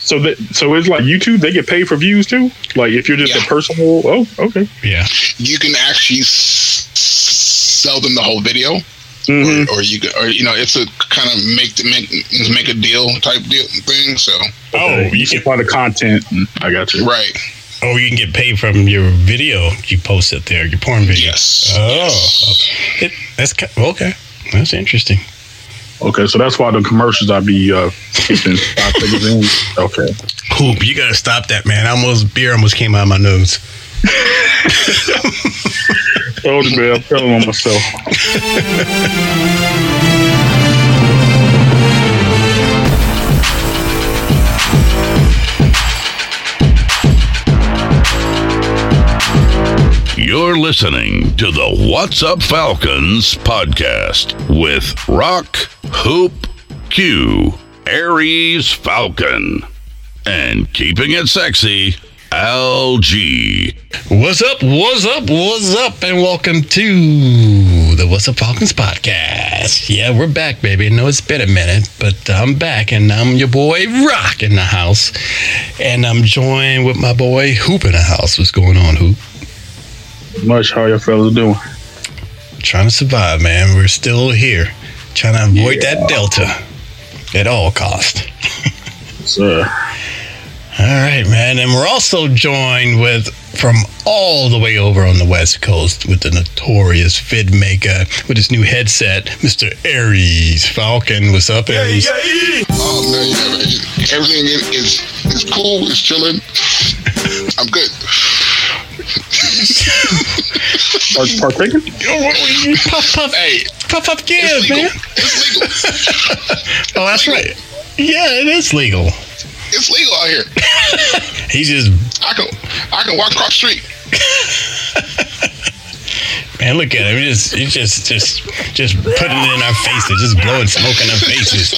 So that so it's like YouTube. They get paid for views too. Like if you're just Yeah. a personal. Oh, okay. Yeah. You can actually s- sell them the whole video, Mhm. or, or you could, or you know, it's a kind of make make make a deal type deal thing. So Oh, Okay, you you can, find the content. I got you. right, oh, you can get paid from your video you post it there, your porn video. yes, Oh, yes. it, that's okay. That's interesting. Okay, so that's why the commercials I be uh, keeping five seconds in. Okay. Hoop, you gotta stop that, man. I almost beer almost came out of my nose. Told you, man. I'm telling on myself. You're listening to the What's Up Falcons podcast with Rock, Hoop, Q, Aries Falcon, and keeping it sexy, LG. What's up? What's up? What's up? And welcome to the What's Up Falcons podcast. Yeah, we're back, baby. I know it's been a minute, but I'm back, and I'm your boy Rock in the house, and I'm joined with my boy Hoop in the house. What's going on, Hoop? Much how your fellas doing? Trying to survive, man. We're still here, trying to avoid that Delta at all cost. Sir. All right, man. And we're also joined with from all the way over on the West Coast with the notorious vid maker with his new headset, Mr. Aries Falcon. What's up, Aries? Oh man, yeah, everything is is, is cool. It's chilling. I'm good. Are you partaking? Puff, puff, Hey, puff, puff, give, it's legal. man. It's legal. Oh, that's right. Yeah, it is legal. It's legal out here. He's just, I can I can walk across the street. man, look at him. He just, he just, just, just putting it in our faces, just blowing smoke in our faces.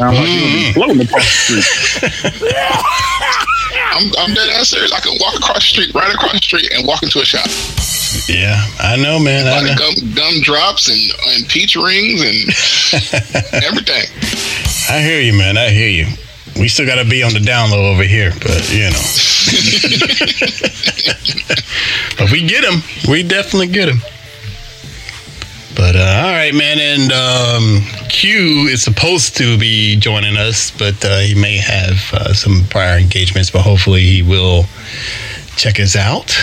I'm like, you mm-hmm. gonna be floating across the street. I'm I'm dead ass serious. I can walk across the street, right across the street, and walk into a shop. Yeah, I know, man. I know. gum gum drops and and peach rings and everything. I hear you, man. I hear you. We still got to be on the down low over here, but you know. but we get them. We definitely get him. But uh, all right, man. And um, Q is supposed to be joining us, but uh, he may have uh, some prior engagements. But hopefully, he will check us out.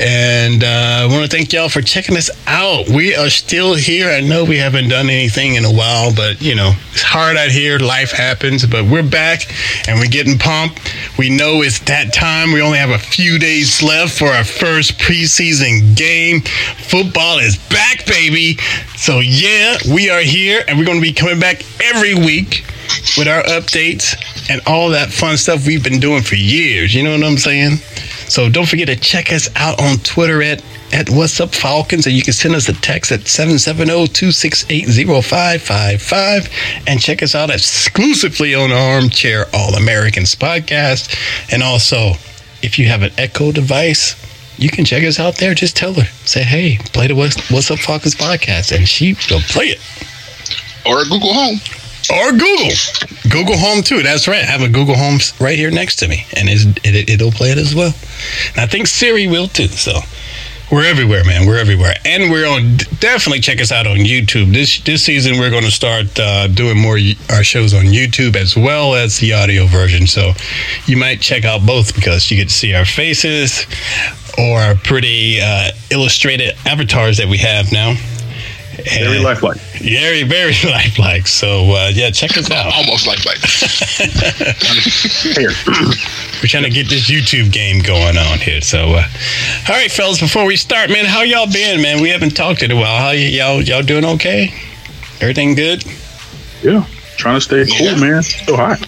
And uh, I want to thank y'all for checking us out. We are still here. I know we haven't done anything in a while, but you know, it's hard out here. Life happens, but we're back and we're getting pumped. We know it's that time. We only have a few days left for our first preseason game. Football is back, baby. So, yeah, we are here and we're going to be coming back every week with our updates and all that fun stuff we've been doing for years. You know what I'm saying? So don't forget to check us out on Twitter at at What's Up Falcons, and you can send us a text at 770-268-0555 and check us out exclusively on Armchair All Americans podcast. And also, if you have an Echo device, you can check us out there. Just tell her, say, hey, play the What's, What's Up Falcons podcast, and she will play it Or Google Home. or Google. Google Home too. That's right. I have a Google Home right here next to me, and it, it'll play it as well. And I think Siri will too. So we're everywhere, man. We're everywhere, and we're on. Definitely check us out on YouTube. This this season, we're going to start uh, doing more our shows on YouTube as well as the audio version. So you might check out both because you get to see our faces or our pretty uh, illustrated avatars that we have now. Very lifelike. Very, very lifelike. So uh, yeah, check us out. Almost like like. Here. We're trying to get this YouTube game going on here. So, uh, all right, fellas, before we start, man, how y'all been, man? We haven't talked in a while. How y- y'all y'all doing? Okay? Everything good? Yeah. Trying to stay cool, Yeah. man. So hot.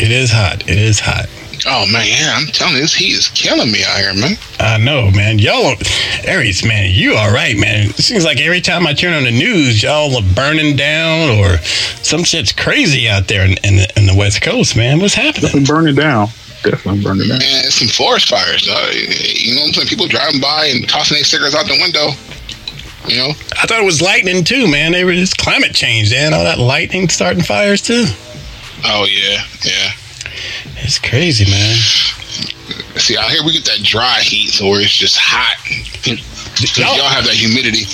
It is hot. It is hot. Oh man, yeah, I'm telling you, this heat is killing me out here, man. I know, man. Y'all, Aries, man, you all right, man. It seems like every time I turn on the news, y'all are burning down or some shit's crazy out there in, in, the, in the West Coast, man. What's happening? Definitely burning down. Definitely burning down. Man, it's some forest fires. Uh, you know what I'm saying? People driving by and tossing their cigarettes out the window. You know? I thought it was lightning too, man. They were just climate change, man. All that lightning starting fires too. Oh yeah, yeah. It's crazy, man. See, out here we get that dry heat, so where it's just hot. Y'all- Y'all have that humidity.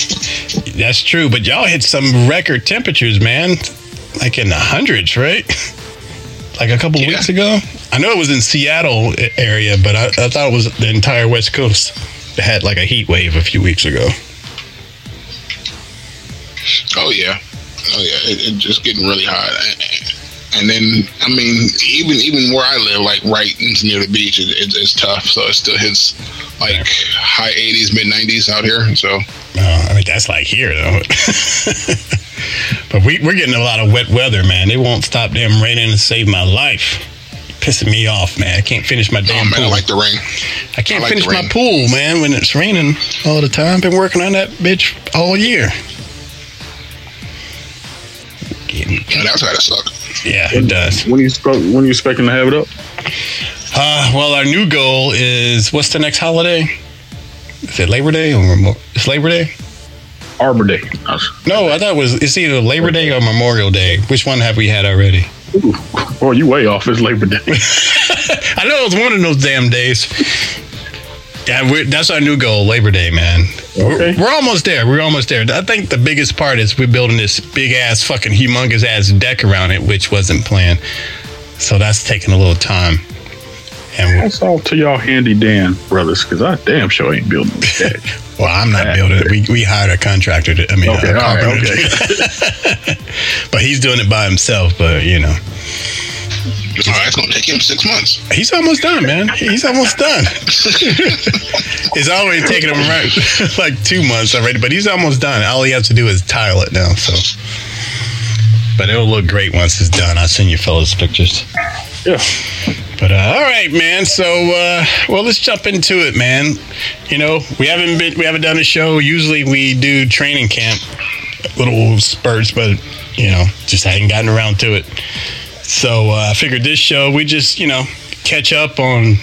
That's true, but y'all hit some record temperatures, man. Like in the hundreds, right? Like a couple Yeah. weeks ago. I know it was in Seattle area, but I, I thought it was the entire West Coast that had like a heat wave a few weeks ago. Oh yeah, oh yeah. It, it's just getting really hot. And then, I mean, even even where I live, like right near the beach, it, it, it's tough. So it still hits like high 80s, mid 90s out here. So I mean, that's like here though. but we, we're getting a lot of wet weather, man. They won't stop them raining to save my life. Pissing me off, man. I can't finish my oh damn man, I like the rain. I can't I like finish my pool, man, when it's raining all the time. Been working on that bitch all year. Getting- Yeah, that's gotta suck. Yeah, it does. When you when you expecting to have it up? Uh, well, our new goal is what's the next holiday? Is it Labor Day or it's Labor Day? Arbor Day. No, I thought it was it's either Labor Day or Memorial Day. Which one have we had already? Ooh, boy, you way off. It's Labor Day. I know it was one of those damn days. Yeah, we're, that's our new goal, Labor Day, man. Okay. We're, we're almost there. We're almost there. I think the biggest part is we're building this big ass, fucking humongous ass deck around it, which wasn't planned. So that's taking a little time. And That's all to y'all handy Dan brothers, because I damn sure ain't building this deck. well, I'm not building it. We, we hired a contractor. To, I mean, Okay, right, okay. but he's doing it by himself. But you know, All right, it's gonna take him six months. he's almost done, man. He's almost done. it's already taken him right like two months already, but he's almost done. All he has to do is tile it now. So, but it'll look great once it's done. I'll send you fellas pictures. Yeah. But uh, all right, man. So, uh, well, let's jump into it, man. You know, we haven't been, we haven't done a show. Usually, we do training camp, little spurts, but you know, just hadn't gotten around to it. So, uh, I figured this show we just, you know, catch up on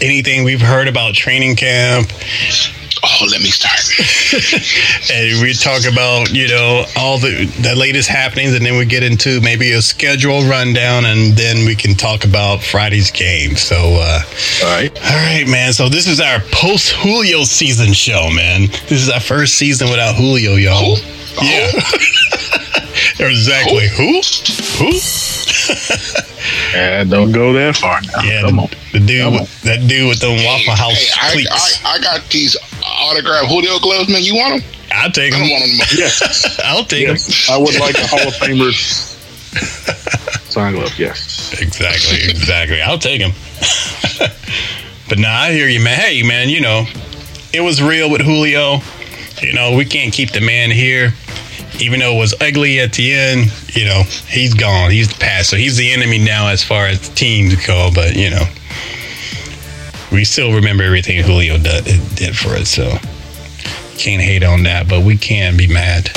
anything we've heard about training camp, Oh, let me start. and we talk about you know all the the latest happenings, and then we get into maybe a schedule rundown, and then we can talk about Friday's game. So. uh All right. All right, man. So this is our post Julio season show, man. This is our first season without Julio, y'all. Yeah. exactly. Who? Who? Yeah, don't go that far now. Yeah, Come the, on. the dude, Come on. that dude with the Waffle House Hey, I, cleats. I, I got these autographed Julio gloves, man. You want them? I, will take I him. don't want them. Yes. I'll take him. yes. I would like a Hall of Famer's sign glove. Yes. Exactly, exactly. I'll take them. but nah, I hear you, man. Hey, man, you know, it was real with Julio. You know, we can't keep the man here. Even though it was ugly at the end, you know, he's gone. He's past. So he's the enemy now as far as teams go. But, you know, we still remember everything Julio did, for us. So can't hate on that, but we can be mad.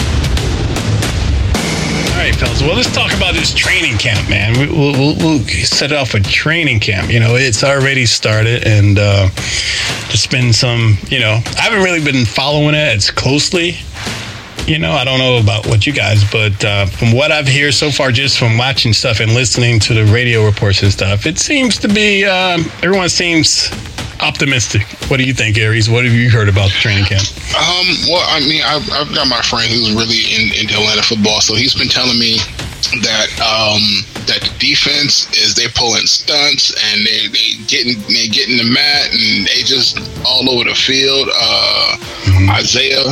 All right, fellas. Well, let's talk about this training camp, man. We, we'll, we'll, we'll set off a training camp. You know, it's already started, and uh, there's been some. You know, I haven't really been following it as closely. You know, I don't know about what you guys, but uh, from what I've heard so far, just from watching stuff and listening to the radio reports and stuff, it seems to be um, everyone seems optimistic. What do you think, Aries? What have you heard about the training camp? Um, well, I mean, I've, I've got my friend who's really in, into Atlanta football, so he's been telling me that um, that the defense is they pulling stunts and they they getting they getting the mat and they just all over the field. Uh, Isaiah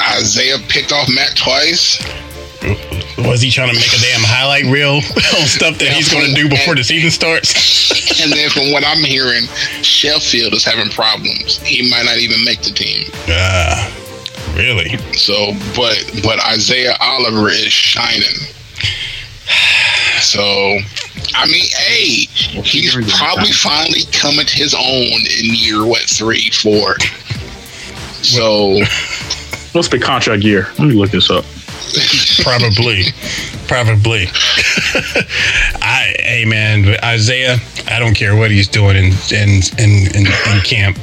Isaiah picked off Matt twice. Was he trying to make a damn highlight reel on stuff that he's going to do before the season starts? And then from what I'm hearing, Sheffield is having problems. He might not even make the team. Ah, really? So, but but Isaiah Oliver is shining. So, I mean, hey, he's probably finally coming to his own in year what three, four. So, What's the contract year? Let me look this up. Probably. Probably. I, hey man, Isaiah, I don't care what he's doing in in in, in, in camp,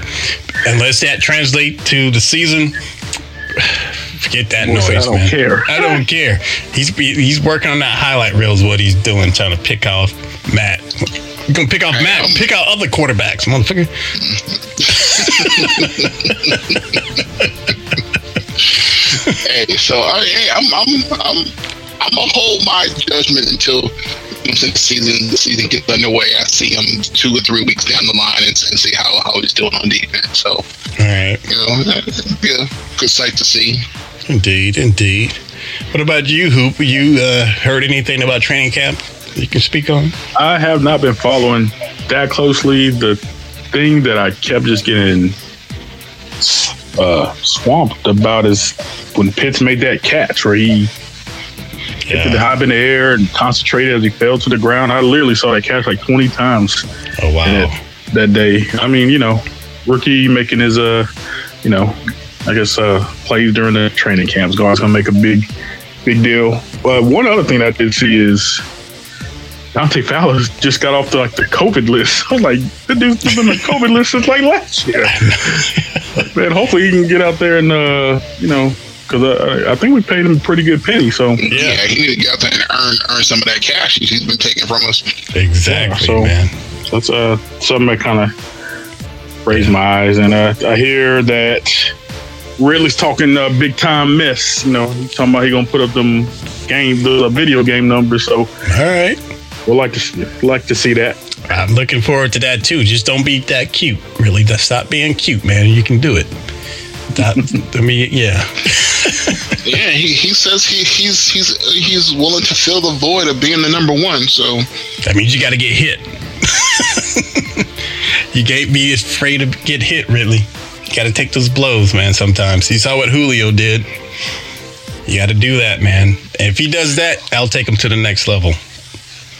unless that translate to the season. Forget that Well, noise, I don't man. care. I don't care. He's he's working on that highlight reel. Is what he's doing, trying to pick off Matt. You gonna pick off Matt? Pick out other quarterbacks, motherfucker. hey, so I, hey, I'm I'm I'm I'm gonna hold my judgment until until the season the season gets underway. I see him two or three weeks down the line and, and see how how he's doing on defense. So All right. you know, that'd be a good sight to see. Indeed, indeed. What about you, Hoop? You uh, heard anything about training camp you can speak on? I have not been following that closely. The thing that I kept just getting uh, swamped about is when Pitts made that catch where he hit the hop in the air and concentrated as he fell to the ground. I literally saw that catch like 20 times Oh wow. that, that day. I mean, you know, rookie making his, uh, you know, I guess, uh, plays during the training camps. God's going to make a big, big deal. But one other thing I did see is Dante Fowler just got off the like the COVID list. I was like, the dude's been on the COVID list since like last year. Man, hopefully he can get out there and uh, you know, because uh, I think we paid him a pretty good penny. So Yeah, he need to get out there and earn earn some of that cash he's been taking from us. Exactly, so- man. that's uh something that kind of raised my eyes. And uh, I hear that Ridley's talking uh, big time mess. You know, he's talking about he gonna put up them game, the uh, video game numbers. So All right. we'll like to like to see that. I'm looking forward to that too. Just don't be that cute. Really, just stop being cute, man. You can do it. That, I mean, yeah. Yeah, he, he says he, he's he's he's willing to fill the void of being the number one. So That means you got to get hit. you can't be afraid to get hit, Ridley. You got to take those blows, man. Sometimes you saw what Julio did. You got to do that, man. And if he does that, I'll take him to the next level.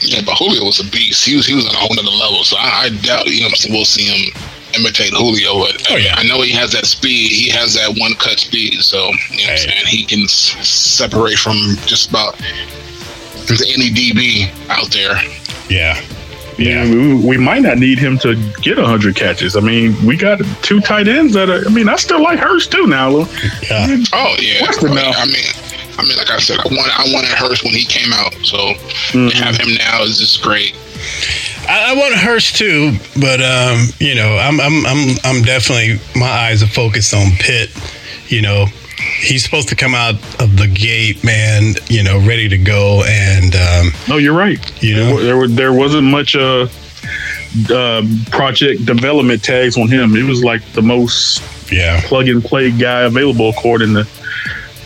yeah, but Julio was a beast. He was he was on a whole nother level. So I, I doubt you know we'll see him imitate Julio. But Oh, yeah. I know he has that speed. He has that one cut speed. So you know what I'm Hey. saying he can s- separate from just about any DB out there. Yeah. Yeah, we, we might not need him to get hundred catches. I mean, we got two tight ends that are. I mean, I still like Hurst too now. Lou. Yeah. Oh yeah. What's the now? I mean, I mean, like I said, I wanted I wanted Hurst when he came out. So Mm-hmm. to have him now is just great. I, I want Hurst too, but um, you know, I'm I'm I'm I'm definitely my eyes are focused on Pitt. You know, he's supposed to come out of the gate, man. You know, ready to go, and um, No, you're right. You know? there, there wasn't much uh, uh, project development tags on him. It was like the most yeah, plug and play guy available according to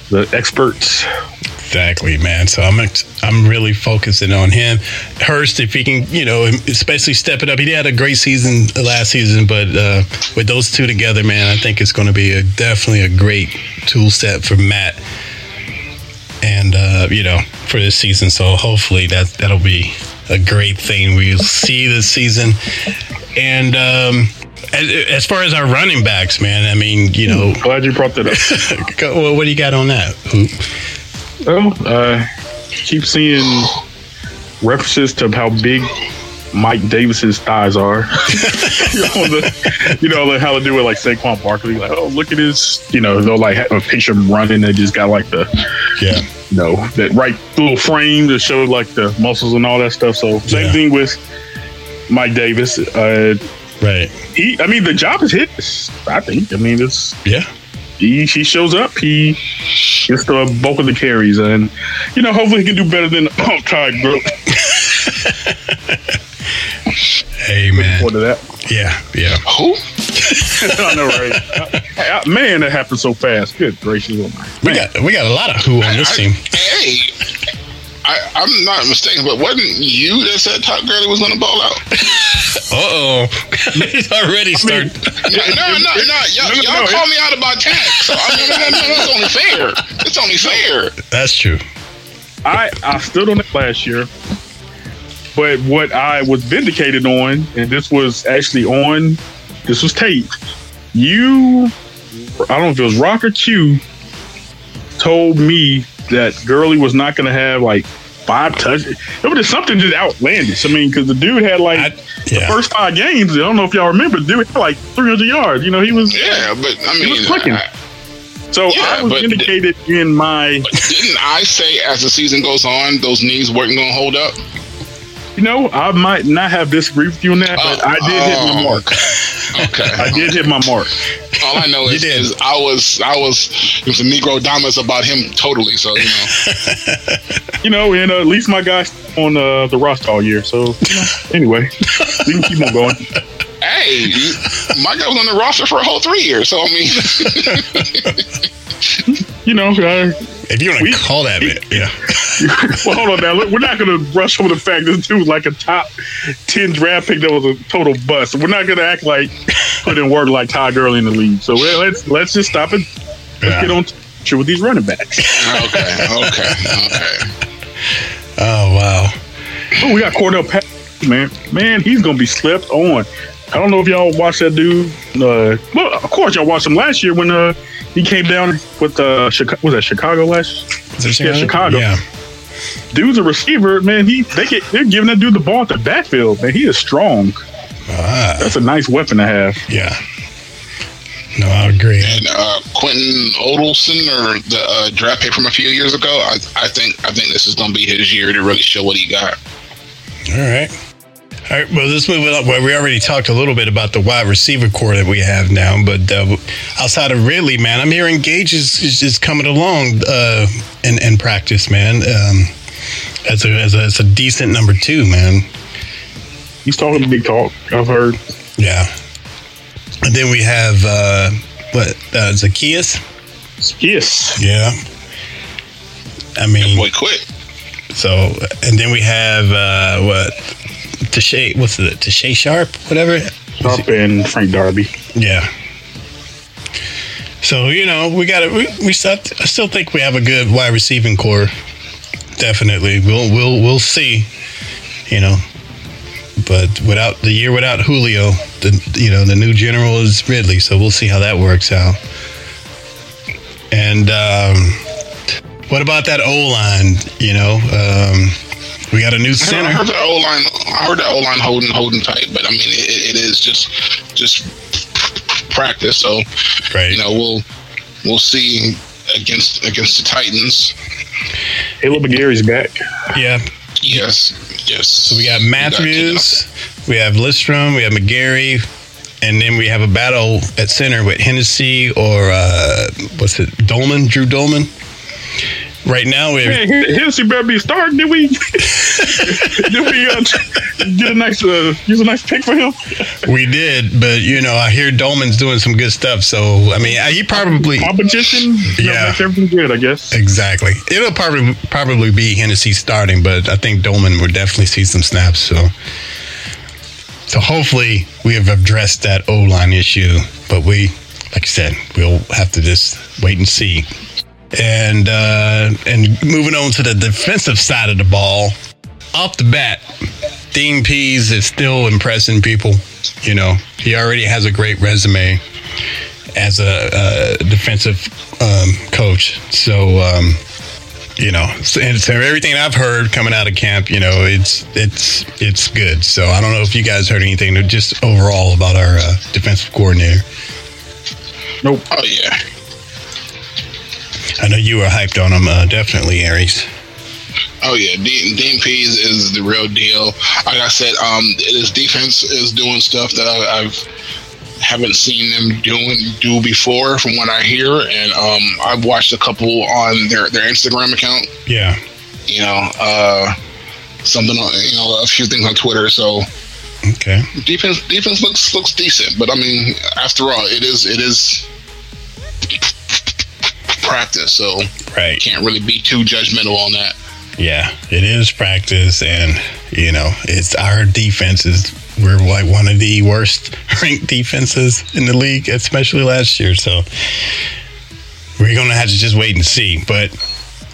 the experts. Exactly, man. So I'm ex- I'm really focusing on him. Hurst, if he can, you know, especially step it up. He had a great season last season, but uh, with those two together, man, I think it's going to be a, definitely a great tool set for Matt. and uh, you know for this season. So hopefully that that'll be a great thing we'll see this season. And um, as, as far as our running backs, man, I mean, you know, Glad you brought that up. well, what do you got on that? Well, uh, keep seeing references to how big Mike Davis's thighs are. you know, the, you know like how to do it like Saquon Barkley. Like, oh, look at his. You know, they'll like have a picture of running. They just got like the Yeah, you know, that right little frame that showed like the muscles and all that stuff. So same Yeah. thing with Mike Davis. Uh, right. he, I mean, the job is his. I think. I mean, it's Yeah, he, he shows up. He gets the bulk of the carries, and you know, hopefully he can do better than oh, Todd Gurley. hey man, Forward to that. yeah, yeah. Who? I know, right? I- I- man, that happened so fast. Good gracious, oh my We got we got a lot of who on this I- team. Hey, I, I'm not mistaken, but wasn't you that said Todd Gurley was going to ball out? Uh oh, he's already mean- started. No, no, no, no. Y'all, No, no, y'all no, call me out about tax. So I mean, no, no, no, it's only fair. It's only fair. That's true. I I stood on it last year, but what I was vindicated on, and this was actually on, this was tape. You, I don't know if it was Rock or Q, told me that Gurley was not going to have like five touches. It was just something just outlandish. I mean, because the dude had like I- the first five games. I don't know if y'all remember. The dude had like 300 yards. You know, he was. Yeah, but I mean, He was clicking. I- So Yeah, I was indicated vindicated in my. didn't I say as the season goes on, those knees weren't going to hold up? You know, I might not have disagreed with you on that, but I did hit my Oh. mark. Okay. I did hit my mark. All I know is, is I was I was it was a Negro dominance about him totally. So you know, You know, and uh, at least my guy's on uh, the roster all year. So you know, anyway, we can keep on going. hey, my guy was on the roster for a whole three years. So I mean, You know, uh, If you want to call that, man, yeah. well, hold on now. Look, We're not going to brush over the fact this dude was like a top ten draft pick that was a total bust. We're not going to act like put in work like Todd Gurley in the league. So let's let's just stop it. Let's Yeah. get on to with these running backs. okay, okay, okay. Oh wow. Oh, we got Cordarrelle Patterson, man. Man, he's gonna be slept on. I don't know if y'all watched that dude. Uh, well, of course y'all watched him last year when uh, he came down with uh, Chicago. Was that Chicago last? Is it Yeah, Chicago. Yeah. Dude's a receiver, man. He they get they're giving that dude the ball at the backfield, man. He is strong. Ah, That's a nice weapon to have. yeah. No, I agree. And uh, Quentin Ollison, or the uh, draft pick from a few years ago, I, I think I think this is going to be his year to really show what he got. All right. All right. Well, let's move it up. Well, we already talked a little bit about the wide receiver core that we have now, but uh, outside of Ridley, man, I'm hearing Gage is, is, is coming along uh, in, in practice, man. Um, as a, as a as a decent number two, man. He's talking big talk. I've heard. Yeah. And then we have uh, what uh, Zaccheaus. Yes. Yeah. I mean, Boy, quit. so and then we have uh, what Tajae? What's it? Tajae Sharpe, whatever. Sharpe and Frank Darby. Yeah. So you know we got it. We, we still, I still think we have a good wide receiving core. Definitely, we'll we'll we'll see. You know, but without the year without Julio, the you know the new general is Ridley. So we'll see how that works out. And um, what about that O line? You know, um, we got a new center. I center. heard the O line. I heard the O line holding holding tight, but I mean it, it is just just practice. So Right. you know we'll we'll see against against the Titans. Kaleb McGary's back. Yeah. Yes, yes. So we got You know, Matthews, we have Lindstrom, we have McGarry, and then we have a battle at center with Hennessy or uh, what's it, Dalman, Drew Dalman. Right now we Man, Hennessy better be starting. Did we? did we uh, get a nice uh, use a nice pick for him? we did, but you know I hear Dalman's doing some good stuff. So I mean he probably Competition. Yeah. makes everything good, I guess. exactly. It'll probably probably be Hennessy starting, but I think Dalman would definitely see some snaps. So so hopefully we have addressed that O line issue, but we like I said we'll have to just wait and see. And uh, and moving on to the defensive side of the ball, off the bat, Dean Pees is still impressing people. You know, he already has a great resume as a, a defensive um, coach. So, um, you know, so, and so everything I've heard coming out of camp, you know, it's it's it's good. So I don't know if you guys heard anything just overall about our uh, defensive coordinator. Nope. Oh yeah. I know you were hyped on him, uh, definitely, Aries. Oh yeah, Dean, Dean Pees is the real deal. Like I said, um, his defense is doing stuff that I, I've haven't seen them doing do before, from what I hear. And um, I've watched a couple on their their Instagram account. Yeah, You know, uh, something on you know a few things on Twitter. So Okay. Defense defense looks looks decent, but I mean, after all, it is it is practice, so Right. can't really be too judgmental on that. Yeah, it is practice, and you know, it's our defenses. We're like one of the worst ranked defenses in the league, especially last year. So we're gonna have to just wait and see. But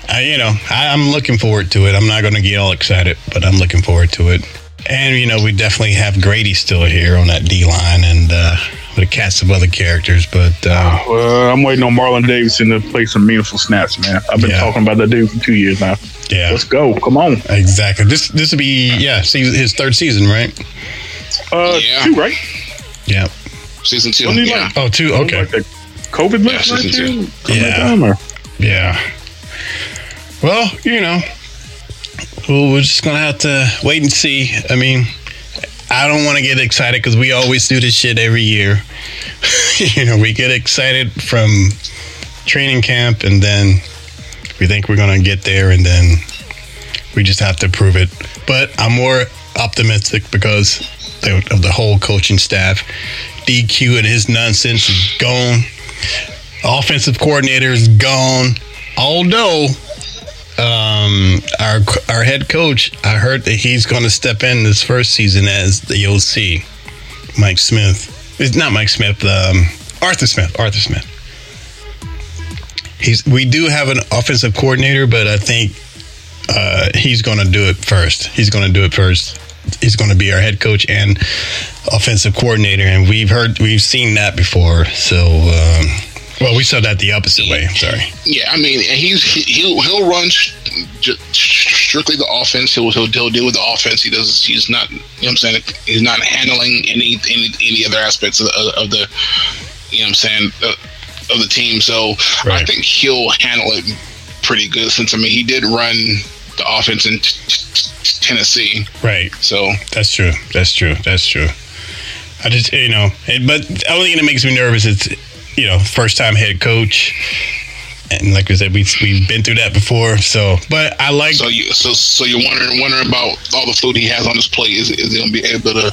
I, you know, I, I'm looking forward to it. I'm not gonna get all excited, but I'm looking forward to it. And you know, we definitely have Grady still here on that D line, and uh, with a cast of other characters. But uh, Uh, I'm waiting on Marlon Davidson to play some meaningful snaps, man. I've been Yeah. talking about that dude for two years now. yeah, Let's go. Come on. exactly. This this will be yeah, season, his third season, right? Uh, Yeah. two, right? Yeah. Season two, Wasn't he yeah. like- Oh, two. Okay. Like COVID Yeah, list right season two. Yeah. Yeah. Well, you know, well, we're just gonna have to wait and see. I mean, I don't want to get excited because we always do this shit every year. you know, we get excited from training camp, and then we think we're gonna get there, and then we just have to prove it. But I'm more optimistic because of the whole coaching staff. DQ and his nonsense is gone offensive coordinator is gone. Although um, our our head coach, I heard that he's going to step in this first season as the OC, Mike Smith. It's not Mike Smith. Um, Arthur Smith. Arthur Smith. He's. We do have an offensive coordinator, but I think uh, he's going to do it first. He's going to do it first. He's going to be our head coach and offensive coordinator, and we've heard, we've seen that before. So, um, well, we saw that the opposite way. Sorry. Yeah, I mean, he's he, he'll he'll run strictly the offense. He'll, he'll he'll deal with the offense. He does. He's not. You know what I'm saying? He's not handling any any any other aspects of, of, of the. You know what I'm saying? Uh, of the team. So I think he'll handle it pretty good. Since I mean, he did run the offense in t- t- t- Tennessee. Right. So That's true. That's true. That's true. I just, you know, it, but the only thing that makes me nervous is, you know, first time head coach. And like I said, we, we've been through that before. So, but I like, so you so so you're wondering wondering about all the food he has on his plate. Is is he gonna be able to?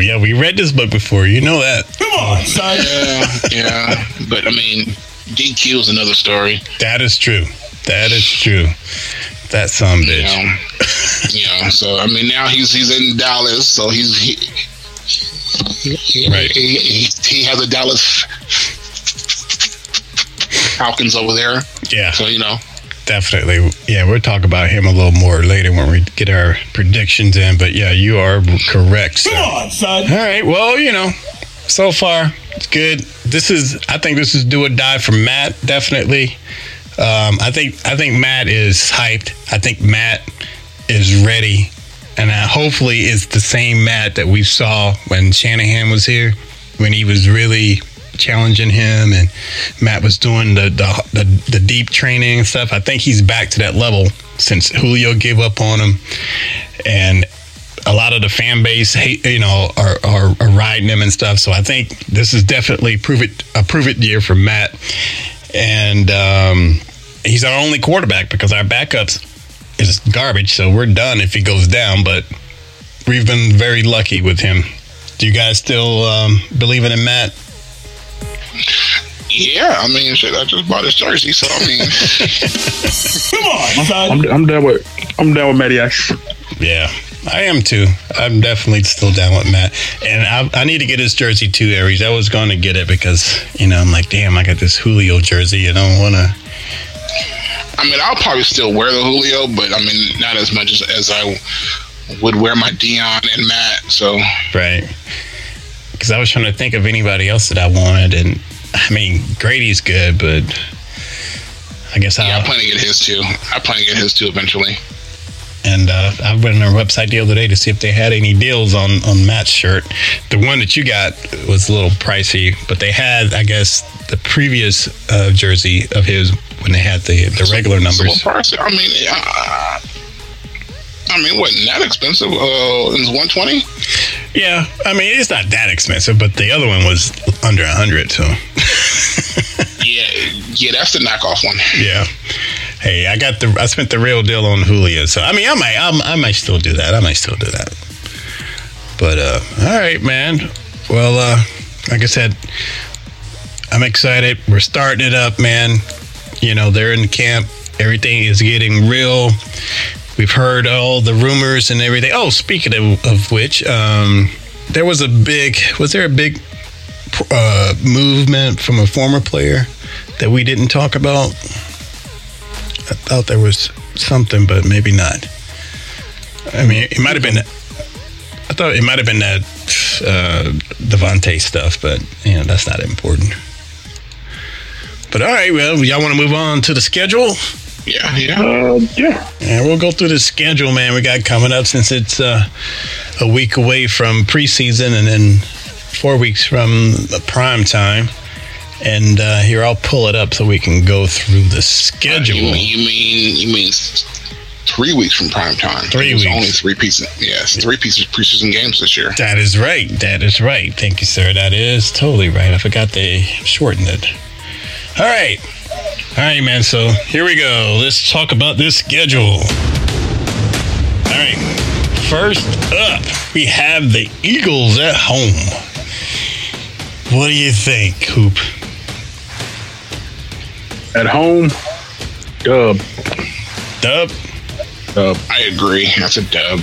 yeah, we read this book before. You know that. Come on, son. Yeah, yeah. But I mean, DQ is another story. That is true. That is true. That some You bitch. know, you know. So I mean, now he's he's in Dallas, so he's he, Right. he, he, he has a Dallas Falcons over there. Yeah. So you know, Definitely. Yeah, we'll talk about him a little more later when we get our predictions in. But yeah, you are correct. Sir. Come on, son. All right. Well, you know, so far it's good. This is, I think, this is do or die for Matt. Definitely. Um, I think, I think Matt is hyped. I think Matt is ready, and uh, hopefully it's the same Matt that we saw when Shanahan was here, when he was really challenging him and Matt was doing the, the the the deep training and stuff. I think he's back to that level since Julio gave up on him, and a lot of the fan base, hate, you know, are, are, are riding him and stuff. So I think this is definitely prove it a prove it year for Matt, and um, he's our only quarterback because our backups is garbage. So we're done if he goes down. But we've been very lucky with him. Do you guys still um, believing in Matt? Yeah. I mean, shit. I just bought his jersey, so I mean, I'm, I'm down with I'm down with Matty Ice. Yeah, I am too. I'm definitely still down with Matt, and I, I need to get his jersey too, Aries. I was going to get it because you know I'm like, damn, I got this Julio jersey. I don't want to. I mean, I'll probably still wear the Julio, but I mean, not as much as, as I would wear my Dion and Matt. So Right. Because I was trying to think of anybody else that I wanted, and I mean Grady's good, but I guess yeah, I I'll. plan to get his too. I plan to get his too eventually. And uh, I went on their website the other day to see if they had any deals on on Matt's shirt. The one that you got was a little pricey, but they had, I guess, the previous uh, jersey of his when they had the the regular So numbers. what price? I mean, uh, I mean, wasn't that expensive? Uh, it was one twenty. Yeah, I mean it's not that expensive, but the other one was under a hundred. So Yeah, yeah, that's the knockoff one. yeah. Hey, I got the I spent the real deal on Julia, so I mean I might I'm, I might still do that. I might still do that. But uh, all right, man. Well, uh, like I said, I'm excited. We're starting it up, man. You know, they're in camp. Everything is getting real. We've heard all the rumors and everything. Oh, speaking of, of which, um, there was a big. Was there a big uh, movement from a former player that we didn't talk about? I thought there was something, but maybe not. I mean, it might have been. I thought it might have been that uh, Devontae stuff, but you know that's not important. But all right, well, y'all want to move on to the schedule? Yeah, yeah. Uh, yeah. Yeah, we'll go through the schedule, man. We got coming up since it's uh, a week away from preseason and then four weeks from the prime time. And uh, here, I'll pull it up so we can go through the schedule. You, mean- you mean you mean three weeks from prime time? Three weeks. Only three pieces. Yes, three pieces preseason games this year. That is right. That is right. Thank you, sir. That is totally right. I forgot they shortened it. All right. All right, man. So here we go. Let's talk about this schedule. All right. First up, we have the Eagles at home. What do you think, Hoop? At home, dub. Dub? Dub. I agree. That's a dub.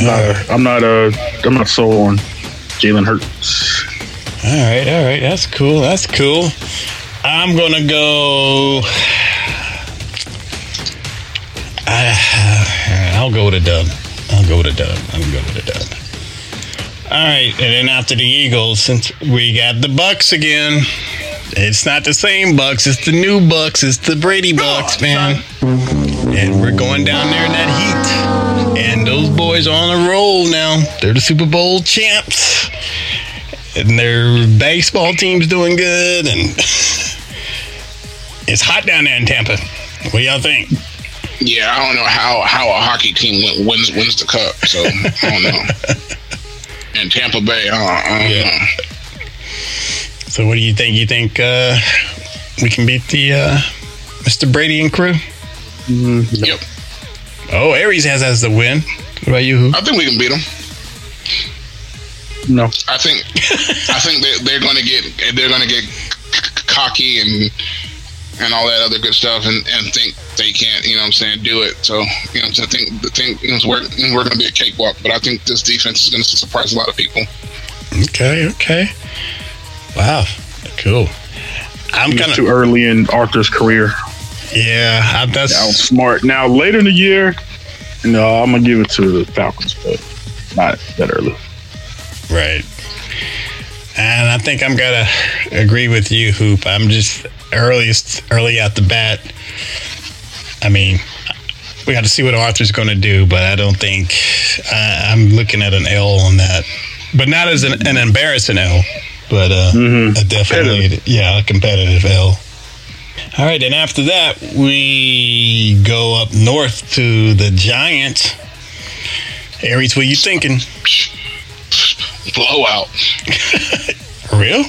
A, I'm not a. Uh, I'm not sold on Jalen Hurts. All right, all right. That's cool. That's cool. I'm gonna go. I, uh, I'll go with a dub. I'll go with a dub. I'll go with a dub. All right, and then after the Eagles, since we got the Bucks again, it's not the same Bucks. It's the new Bucks. It's the Brady Bucks, man. And we're going down there in that heat. And those boys are on a roll now. They're the Super Bowl champs and their baseball team's doing good, and it's hot down there in Tampa. What do y'all think? Yeah, I don't know how how a hockey team wins wins the cup. So I don't know. And Tampa Bay, uh, I don't Yeah. know. So, what do you think? You think uh, we can beat the uh, Mr. Brady and crew? Yep. Oh, Aries has as the win. What about you? Who? I think we can beat them. No. I think I think they, they're going to get they're going to get c- cocky and and all that other good stuff and, and think they can't you know what I'm saying do it. So you know I'm saying I think the thing you know, we're we're going to be a cakewalk, but I think this defense is going to surprise a lot of people. Okay, okay. Wow, cool. I'm It's kind too early in Arthur's career. yeah. I, that's smart. Now later in the year, no, I'm gonna give it to the Falcons, but not that early. Right. And I think I'm gonna agree with you, Hoop. I'm just earliest early out the bat. I mean, we got to see what Arthur's going to do, but I don't think I, I'm looking at an L on that. But not as an, an embarrassing L, but uh, a definitely, yeah, a competitive L. All right, and after that, we go up north to the Giants. Aries, what are you thinking? Blowout. For real?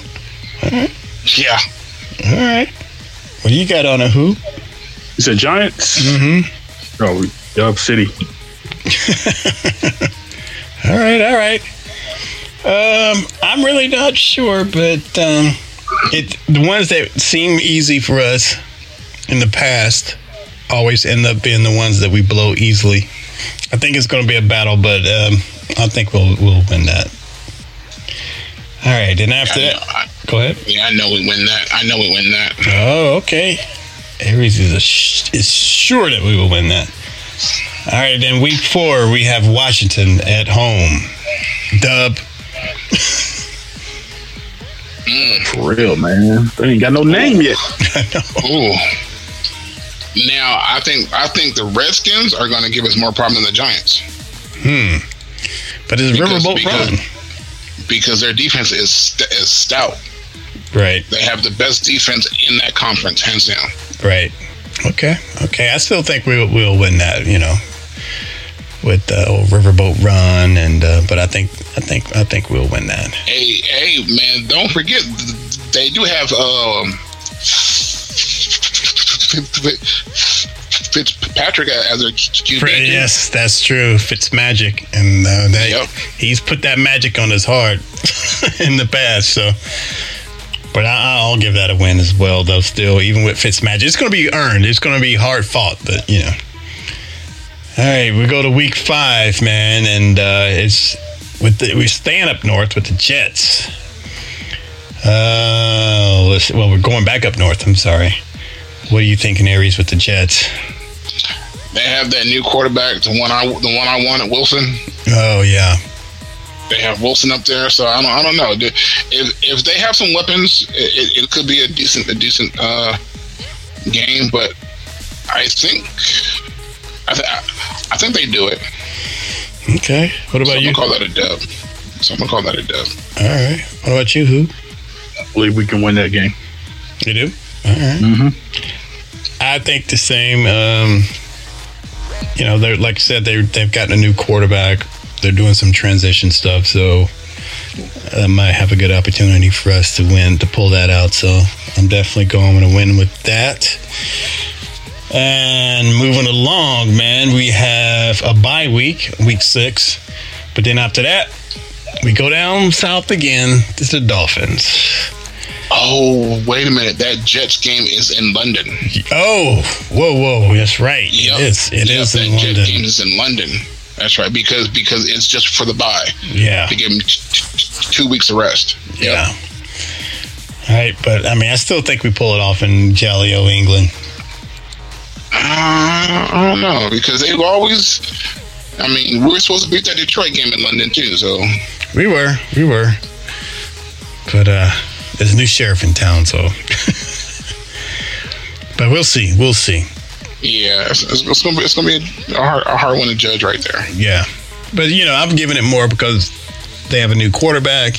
Yeah. All right. What do you got on a hoop? You said Giants. Mm-hmm. Oh, Dub City. All right, all right. Um, I'm really not sure, but um, it the ones that seem easy for us in the past always end up being the ones that we blow easily. I think it's going to be a battle, but um, I think we'll we'll win that. All right, and after I know, that, I, go ahead. yeah, I know we win that. I know we win that. Oh, okay. Aries is a sh- is sure that we will win that. All right, then week four we have Washington at home. Dub. For real, man. They ain't got no name yet. Ooh. Now I think I think the Redskins are going to give us more problem than the Giants Hmm. But it's Because- Riverboat because- Run. Because their defense is st- is stout. Right, They have the best defense in that conference, hands down. right. Okay, okay. I still think we'll we'll win that. You know, with the old Riverboat Ron, and uh, but I think I think I think we'll win that. Hey, hey, man! Don't forget they do have um Fitzpatrick as their QB. For- yes, that's true. Fitz magic, and uh, that Yep. he's put that magic on his heart in the past. So, but I, I'll give that a win as well. Though still, even with Fitz magic, it's going to be earned. It's going to be hard fought, but you know. All right, we go to week five, man, and uh, it's with the, we're staying up north with the Jets. Uh, let's, well, we're going back up north. I'm sorry. What are you thinking, Aries, with the Jets? They have that new quarterback, the one I the one I wanted, Wilson. Oh yeah, They have Wilson up there, so I don't I don't know. If if they have some weapons, it, it could be a decent a decent uh, game. But I think I, th- I think they do it. Okay. What about So I'm you? gonna call that a dub. So I'm gonna call that a dub. All right. What about you? Who? I believe we can win that game. You do? All right. Mm-hmm. I think the same. Um, you know, they're like I said, they they've gotten a new quarterback. They're doing some transition stuff, so that might have a good opportunity for us to win to pull that out. So I'm definitely going to win with that. And moving along, man, we have a bye week, week six. But then after that, we go down south again to the Dolphins. Oh wait a minute, that Jets game is in London. Oh, whoa, whoa, that's right. Yep. It is. It Yep, is that in Jet London. game is in London. That's right, because because it's just for the bye Yeah, to give them t- t- two weeks of rest. Yep. yeah. All right, but I mean, I still think we pull it off in Jolly O, England. Uh, I don't know because they've always. I mean, we were supposed to beat that Detroit game in London too. So We were, we were. But uh there's a new sheriff in town, so. but we'll see. We'll see. yeah, it's, it's, it's gonna be it's gonna be a hard, a hard one to judge right there. Yeah. But, you know, I'm giving it more because they have a new quarterback.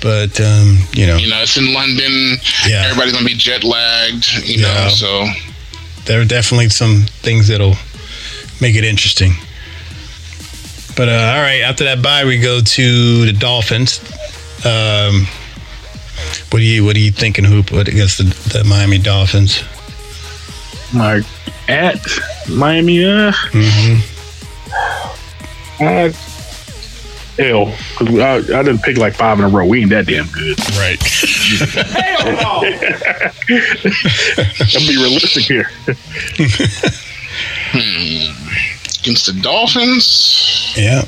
But, um, you know, You know, it's in London. Yeah. Everybody's gonna be jet lagged. You know, so there are definitely some things that'll make it interesting. But uh, all right, after that bye, we go to the Dolphins. Um, what do you what are you thinking, Hoop? What against the, the Miami Dolphins? Like at Miami, uh, hmm uh L because I, I didn't pick like five in a row. We ain't that damn good. Right. Hell, I'll be realistic here. against the Dolphins, yeah.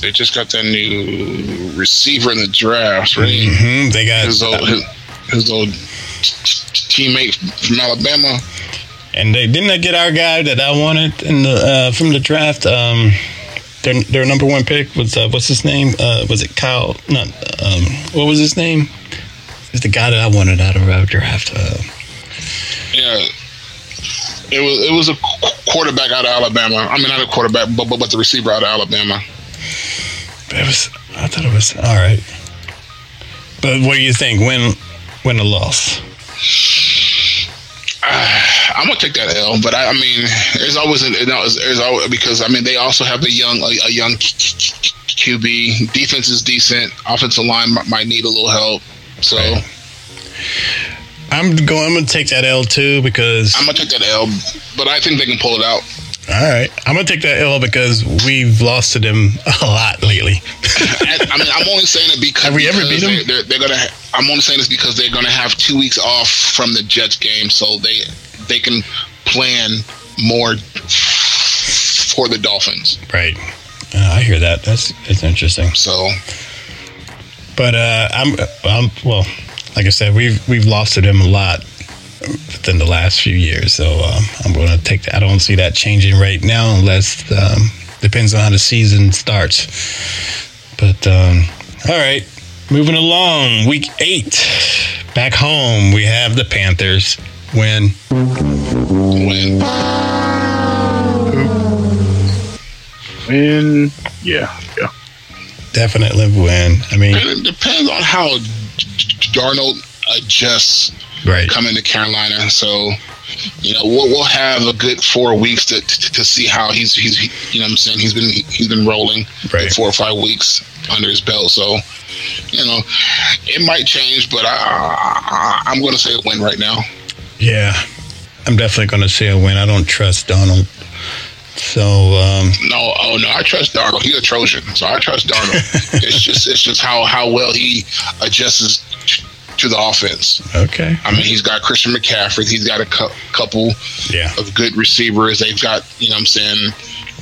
They just got that new receiver in the draft, right? hmm They got His old his, his old teammate from Alabama. and they didn't they get our guy that I wanted in the uh, from the draft. Um, their their number one pick was uh, what's his name? Uh, was it Kyle? Not um, what was his name? It's the guy that I wanted out of our draft. Uh, Yeah, it was it was a quarterback out of Alabama. I mean, not a quarterback, but but, but the receiver out of Alabama. It was. I thought it was all right. But what do you think? Win, win or loss? I'm gonna take that L, but I, I mean, there's always an, there's, there's always because I mean they also have a young a, a young QB. Defense is decent. Offensive line might, might need a little help. So Right. I'm going. I'm to take that L too because I'm gonna take that L, but I think they can pull it out. All right. I'm going to take that L because we've lost to them a lot lately. I, mean, I'm only saying it because Have we ever beat 'em? They're, they're, gonna. I'm only saying this because they're gonna have two weeks off from the Jets game, so they they can plan more for the Dolphins. right. Uh, I hear that. That's that's interesting. So But uh, I'm I'm well. Like I said, we've we've lost to them a lot within the last few years. So um, I'm going to take that. I don't see that changing right now, unless um, depends on how the season starts. But um, all right, moving along. Week eight, back home we have the Panthers win. when And yeah, yeah. Definitely win. I mean, and it depends on how Darnold adjusts right. coming to Carolina. So. You know, we'll, we'll have a good four weeks to, to, to see how he's he's he, you know what I'm saying he's been he's been rolling Right. four or five weeks under his belt. So, you know, it might change, but I, I I'm going to say a win right now. Yeah. I'm definitely going to say a win. I don't trust Darnold. So um, no, oh no, I trust Darnold. He's a Trojan, so I trust Darnold. it's just it's just how how well he adjusts to the offense. Okay. I mean, he's got Christian McCaffrey. He's got a cu- couple yeah. of good receivers. They've got you know what I'm saying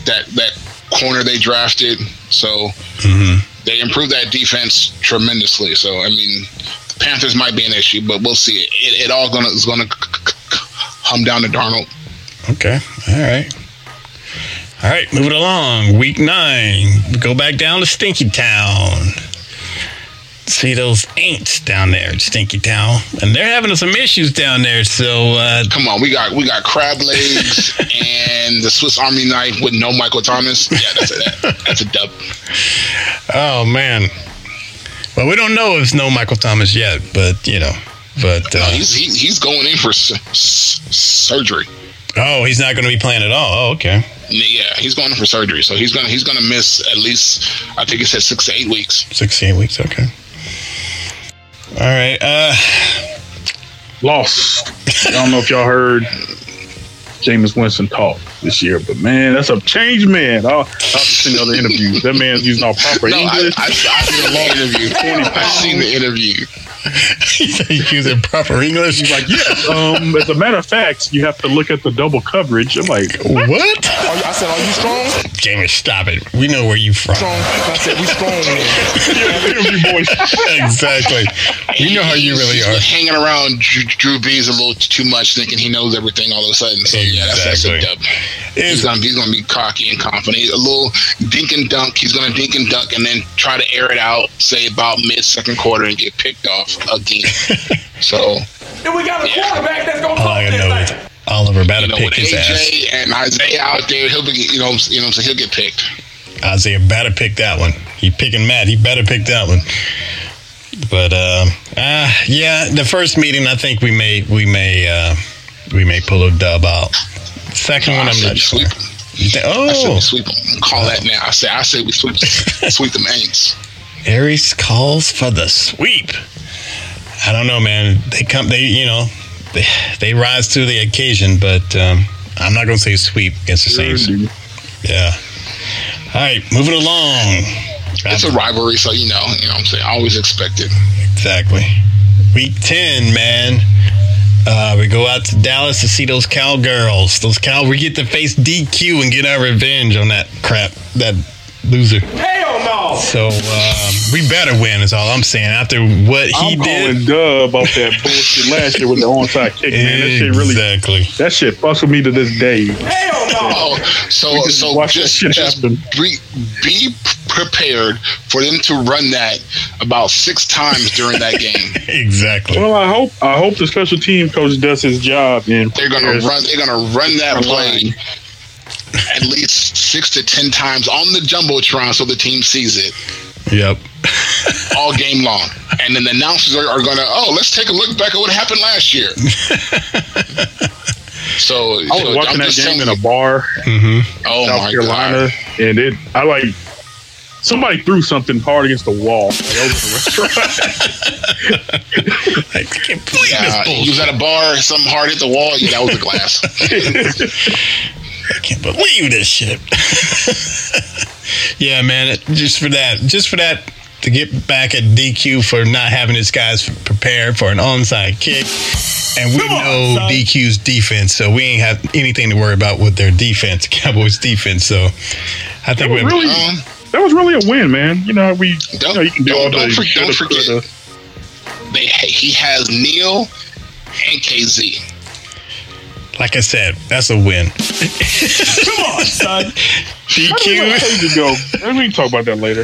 that that corner they drafted. So mm-hmm. they improved that defense tremendously. So I mean, the Panthers might be an issue, but we'll see. It, it all gonna is gonna hum down to Darnold. Okay. All right. All right, moving along. Week nine. We go back down to Stinky Town. See those ants down there, Stinky Town, and they're having some issues down there. So uh, come on, we got we got crab legs and the Swiss Army knife with no Michael Thomas. Yeah, that's a, that, that's a dub. Oh man. Well, we don't know if it's no Michael Thomas yet, but you know, but uh, no, he's he, he's going in for surgery. Oh, he's not going to be playing at all. Oh, okay. Yeah, he's going for surgery, so he's gonna he's gonna miss at least I think it said six to eight weeks. Six to eight weeks. Okay. All right. Uh, Lost. I don't know if y'all heard Jameis Winston talk this year, but man, that's a change man. I'll, I'll see the other interviews. That man's using all proper no, English. I, I, I've seen a long interview. I've seen the interview. He's using proper English. He's like, yes. Um, as a matter of fact, you have to look at the double coverage. I'm like, what? what? I said, are you strong? James, stop it. We know where you from. Strong. I said, we strong. exactly. We know how you really are. Hanging around Drew Brees a little too much, thinking he knows everything all of a sudden. So yeah, that's, exactly. that's a dub. He's gonna, he's gonna be cocky and confident. A little dink and dunk. He's gonna dink and dunk, and then try to air it out, say about mid second quarter, and get picked off again. so. And we got a yeah. quarterback that's gonna talk this thing. Oliver about to you know, pick his AJ ass. and Isaiah out there, he'll be, you know, you know, so he'll get picked. Isaiah better pick that one. He picking Matt. He better pick that one. But uh, uh, yeah, the first meeting, I think we may we may uh, we may pull a dub out. Second no, one, I'm not sure. Think, oh, I said we sweep them. Call that now. I say I say we sweep sweep them Aints. Aries calls for the sweep. I don't know, man. They come. They you know they they rise to the occasion, but um, I'm not going to say sweep against the Saints. Yeah. All right, moving along. It's a rivalry, so you know, you know what I'm saying. I always expect it. Exactly. Week ten, man. Uh, we go out to Dallas to see those cowgirls. Those cow. We get to face DQ and get our revenge on that crap. That loser. Hell no. So um, we better win. Is all I'm saying. After what he I'm did, dub off that bullshit last year with the onside kick. Man, that shit really exactly. That shit fucks with me to this day. Hell no. Oh, so so just, just be, be prepared for them to run that about six times during that game. exactly. Well, I hope I hope the special team coach does his job. And they're gonna run. They're gonna run that play at least six to ten times on the jumbotron so the team sees it. Yep. all game long, and then the announcers are, are gonna. Oh, let's take a look back at what happened last year. So I was so watching that game in a bar, mm-hmm. oh South my Carolina, God. and it. I like somebody threw something hard against the wall. I can't believe yeah, he was at a bar, something hard hit the wall. Yeah, that was a glass. I can't believe this shit. yeah, man, just for that, just for that, to get back at DQ for not having his guys prepared for an onside kick. And we on, know son. DQ's defense, so we ain't have anything to worry about with their defense, Cowboys defense. So I think we really, um, that was really a win, man. You know, we you, know, you can do don't, all don't, the for, don't forget. They, he has Neal and Kazee. Like I said, that's a win. Come on, son. DQ. go. We can talk about that later.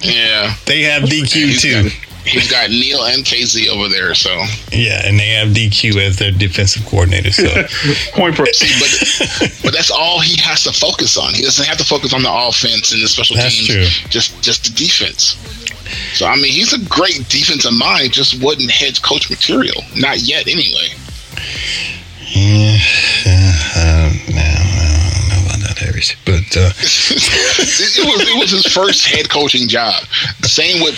Yeah. They have DQ He's too. Got, he's got Neal and Kazee over there, so yeah, and they have DQ as their defensive coordinator. So point for see, but but that's all he has to focus on. He doesn't have to focus on the offense and the special That's teams. true. Just just the defense. So I mean, he's a great defensive mind. Just wasn't head coach material. Not yet, anyway. Yeah, uh, no, I don't know about that, Harris, but uh, it was it was his first head coaching job. Same with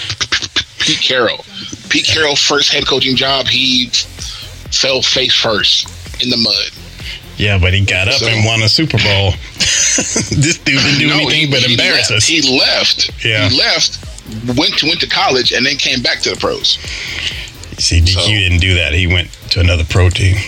Pete Carroll. Pete Carroll first head coaching job, he fell face first. in the mud. Yeah, but he got up So- and won a Super Bowl. this dude didn't do No, anything he- but he embarrass left. us. He left. Yeah. He left. Went to went to college and then came back to the pros. See, DQ so- didn't do that. He went to another pro team.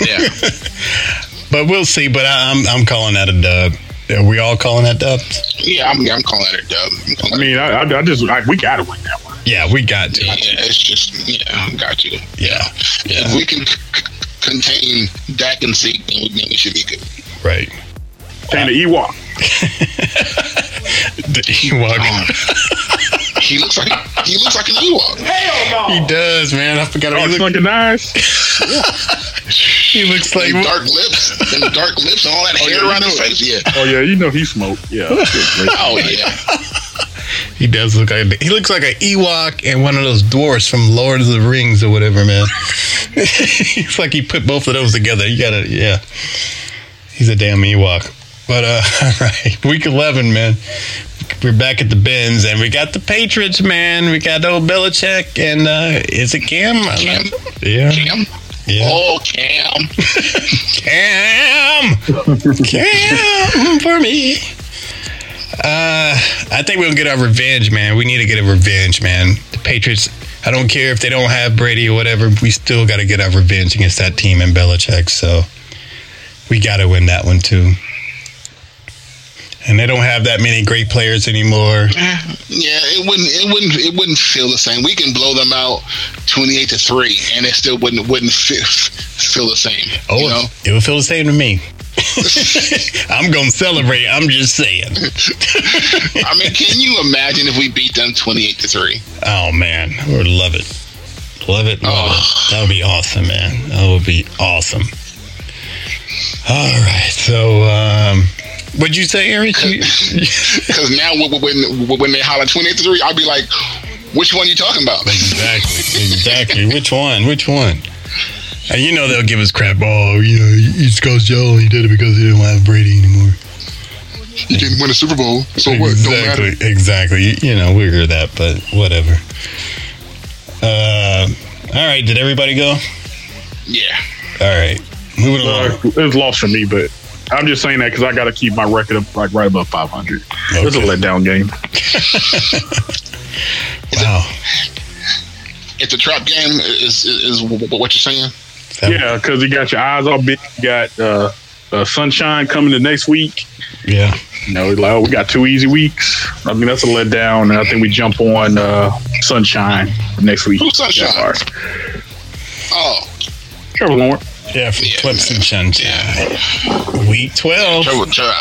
Yeah. but we'll see. But I, I'm I'm calling that a dub. Are we all calling that dub? yeah, I'm, I'm calling it a dub. I'm calling I mean, I, I, I just I, we got to win that one. Yeah, we got to. Yeah, it's just yeah, I got you. Yeah, If we can c- c- contain Dak and Zeke, then we, then we should be good. right. Saying the Ewok. He walk. He looks like he looks like an Ewok. Hell no. He does, man. I forgot. Oh, he, it's look, looking nice. he looks like. Them dark lips, and dark lips, and all that hair yeah, around his face. Yeah. Oh yeah, you know he smoked. Yeah. Oh yeah. He does look like. He looks like an Ewok and one of those dwarfs from Lord of the Rings or whatever, man. It's like he put both of those together. You gotta, yeah. He's a damn Ewok. But uh, all right, week eleven, man. We're back at the Benz, and we got the Patriots, man. We got old Belichick, and uh, is it Cam? Cam. Yeah, Cam. yeah. Oh, Cam. Cam, Cam for me. Uh, I think we'll get our revenge, man. We need to get a revenge, man. The Patriots. I don't care if they don't have Brady or whatever. We still got to get our revenge against that team in Belichick. So we got to win that one too. And they don't have that many great players anymore. Yeah, it wouldn't. It wouldn't. It wouldn't feel the same. We can blow them out twenty-eight to three, and it still wouldn't wouldn't feel, feel the same. Oh, you know. it would feel the same to me. I'm gonna celebrate. I'm just saying. I mean, can you imagine if we beat them twenty-eight to three? Oh man, I would love it. Love it, love Oh. it. That would be awesome, man. That would be awesome. All right, so um, what'd you say, Eric? You- Because now when when when they holler twenty-eight to three, I'll be like, which one are you talking about? exactly, exactly. Which one? Which one? And you know they'll give us crap. Oh, you know, East Coast Joe only did it because he didn't have Brady anymore. You didn't win a Super Bowl, so what? Don't matter. Exactly, exactly. You, you know we hear that, but whatever. Uh, all right, did everybody go? Yeah. All right, moving along. Uh, it was lost for me, but I'm just saying that because I got to keep my record up like right above 500. It's a letdown game. Wow. It's a trap game. Is is, is what you're saying? Yeah, because you got your eyes all big. You got uh, uh, sunshine coming the next week. Yeah. You know, like, oh, we got two easy weeks. I mean, that's a letdown. And I think we jump on uh, sunshine next week. Who's Sunshine? Oh, Trevor Lawrence. Yeah, from Yeah, Clemson Sunshine. yeah. Week 12. Trevor, Trevor,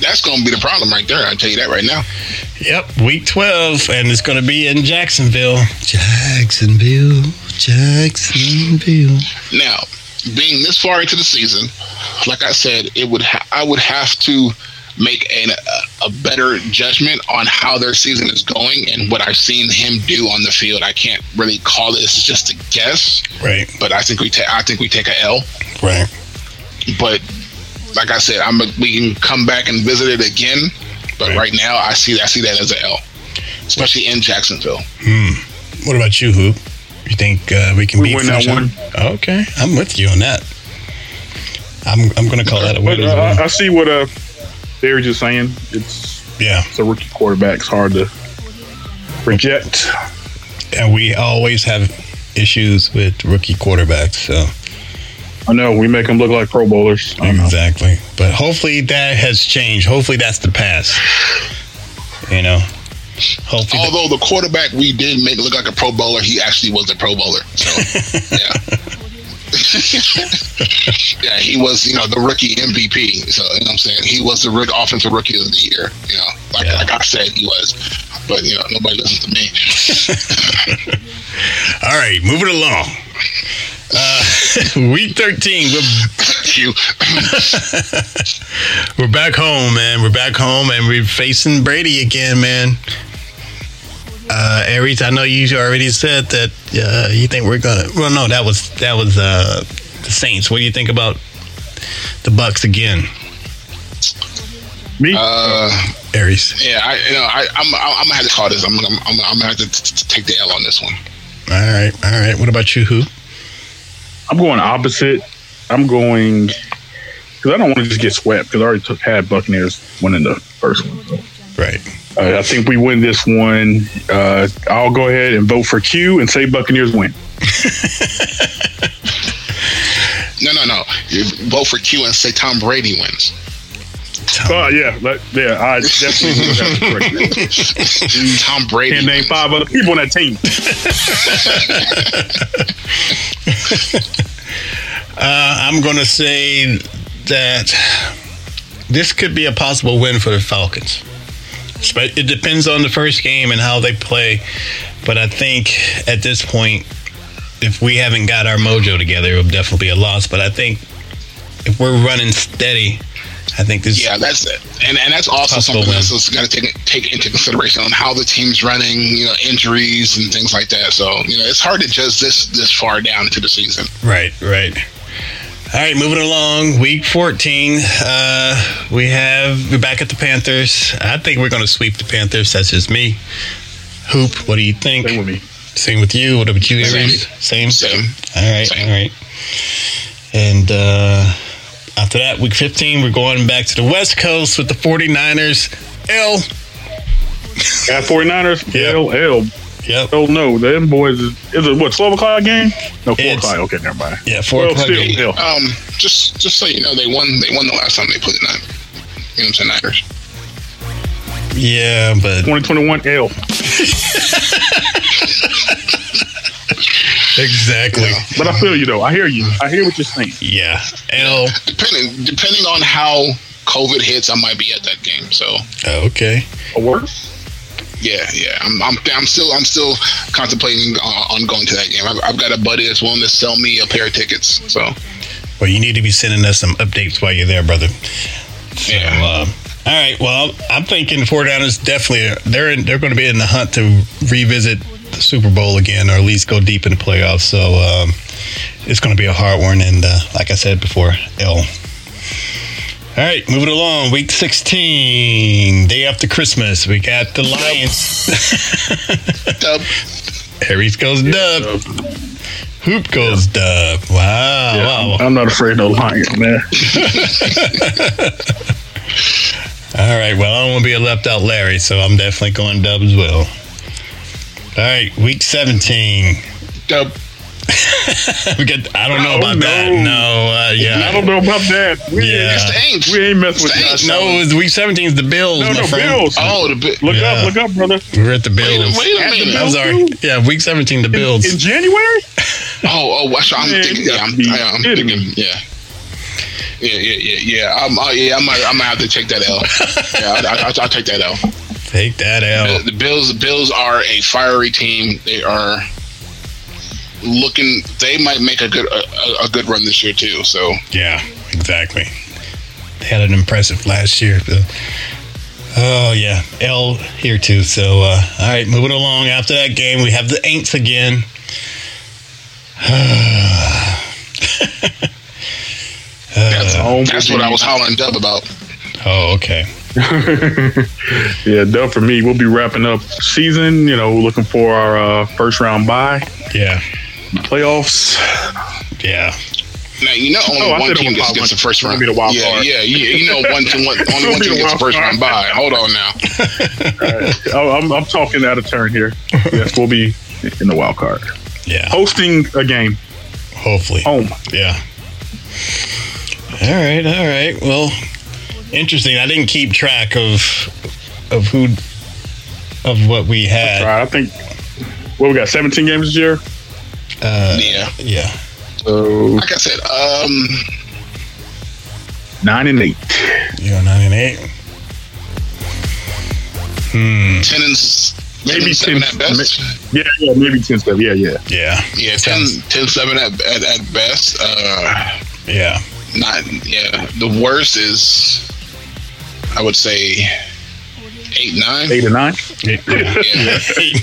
that's going to be the problem right there. I will tell you that right now. Yep, week 12. And it's going to be in Jacksonville. Jacksonville. Jacksonville. Now, being this far into the season, like I said, it would ha- I would have to make an, a, a better judgment on how their season is going and what I've seen him do on the field. I can't really call this just a guess, Right, but I think we take I think we take a L. right. But like I said, I'm a, we can come back and visit it again. But Right. right now, I see I see that as a L, especially in Jacksonville. Hmm. What about you, Hoop? You think uh, we can We beat win that one? Okay, I'm with you on that. I'm, I'm going to call that a But uh, as well. I, I see what uh, Barry's just saying. It's, Yeah, it's a rookie quarterback. It's hard to reject. and we always have issues with rookie quarterbacks, so I know we make them look like Pro Bowlers. Exactly. But hopefully that has changed. Hopefully that's the past. You know, hopefully. the- Although the quarterback we did make look like a Pro Bowler, he actually was a Pro Bowler. So yeah. yeah, he was, you know, the rookie MVP. So you know what I'm saying? He was the rookie, offensive rookie of the year. You know, like Yeah. like I said he was. But you know, nobody listens to me. All right, moving along. Uh, week 13, we're We're back home, man. We're back home, and we're facing Brady again, man. Uh, Aries, I know you already said that uh, you think we're gonna. Well, no, that was that was uh, the Saints. What do you think about the Bucks again, Me? uh Aries? yeah, I you know, I I'm I'm gonna have to call this. I'm I'm I'm, I'm gonna have to t- t- take the L on this one. All right, all right. What about you, who? I'm going opposite. I'm going because I don't want to just get swept because I already took had Buccaneers winning the first one. So. Right. Uh, I think we win this one. Uh, I'll go ahead and vote for Q and say Buccaneers win. No, no, no. You vote for Q and say Tom Brady wins. Oh yeah, let- yeah. I definitely would have to correct that. Tom Brady. Can't name five other people on that team. Uh, I'm going to say that this could be a possible win for the Falcons. But it depends on the first game and how they play. But I think at this point, if we haven't got our mojo together, it will definitely be a loss. But I think if we're running steady, I think this. Yeah, that's it. And and that's also something win. that's got to take take into consideration on how the team's running, you know, injuries and things like that. So you know, it's hard to judge this this far down into the season. Right, right. All right, moving along. Week 14. Uh, we have, we're back at the Panthers. I think we're going to sweep the Panthers. That's just me. Hoop, what do you think? Same with me. Same with you. What about you, Same. Aries? Same. Same. All right, Same. all right. And uh, after that, week 15, we're going back to the West Coast with the 49ers. L. Got 49ers. Yeah. L L. Yep. Oh no, them boys is, is it what twelve o'clock game? No, four It's- o'clock. Okay, never mind. Yeah, 4 Well, o'clock. still, game. hell. Um, just just so you know, they won they won the last time they put it on. You know what I'm saying, Niners. Yeah, but 2021 L. exactly. But I feel you though. I hear you. I hear what you're saying. Yeah. L. Depending depending on how COVID hits, I might be at that game. So Okay. A worse? Yeah, yeah, I'm I'm, I'm still I'm still contemplating uh, on going to that game. I've, I've got a buddy that's willing to sell me a pair of tickets. So Well, you need to be sending us some updates while you're there, brother. So, Yeah. uh, all right. Well, I'm thinking Four 49ers definitely they're in, they're going to be in the hunt to revisit the Super Bowl again, or at least go deep in the playoffs. So um, it's going to be a hard one, and uh, like I said before, L. All right, moving along. Week 16, day after Christmas, we got the Lions. Dub, Aries goes dub. Hoop goes dub. Wow. Yeah, wow. I'm, I'm not afraid of no Lions, man. All right. Well, I don't want to be a left out Larry, so I'm definitely going dub as well. All right, week 17. dub. we get. I don't know Oh, about that. no. No. Uh, yeah. I don't know about that. We Yeah. It's the Aints. ain't we ain't messing with It's Josh the No, it was week 17 is the Bills, No, my no, friend. Bills. Oh, the bit. Look Yeah. up, look up, brother. We're at the Bills. a- wait a minute. I'm Bills? sorry. Yeah, week 17, the Bills. In January? Oh, oh, so I'm Man, thinking. Yeah, I'm, I, I'm thinking. Yeah. Yeah, yeah, yeah, yeah. I'm, uh, yeah, I might, I might have to take that L. Yeah, I, I, I'll, I'll take that L. Take that out. The Bills, the Bills are a fiery team. They are looking. They might make a good, a, a- a good run this year too. So Yeah, exactly. They had an impressive last year. but- Oh yeah, L here too. So uh, all right, moving along. After that game, we have the Aints again. that's, home that's what I was hollering dub about. Oh, okay. Yeah, dub for me. We'll be wrapping up season. You know, looking for our uh, first round bye, Yeah, playoffs. yeah. Now you know only Oh, I one said it team gets, wild gets the first round. be the wild yeah, card. yeah, you, you know one team, one, only gonna one team the gets the first round card. bye. Hold on now. Oh, I'm, I'm talking out of turn here. Yes, we'll be in the wild card, Yeah, hosting a game hopefully. home. Yeah. All right, all right. Well, interesting. I didn't keep track of of who of what we had. right, I think. What we got? 17 games this year. Uh, yeah. Yeah. So, like I said, um, nine and eight. Yeah, nine and eight. Hmm. Ten and maybe 10, at best. Yeah, yeah, maybe ten seven. Yeah, yeah. Yeah. Yeah, 10, at, at, at best. Uh, yeah. Not, yeah. The worst is, I would say, eight nine, eight 9. or 9? Eight, yeah. yeah. 8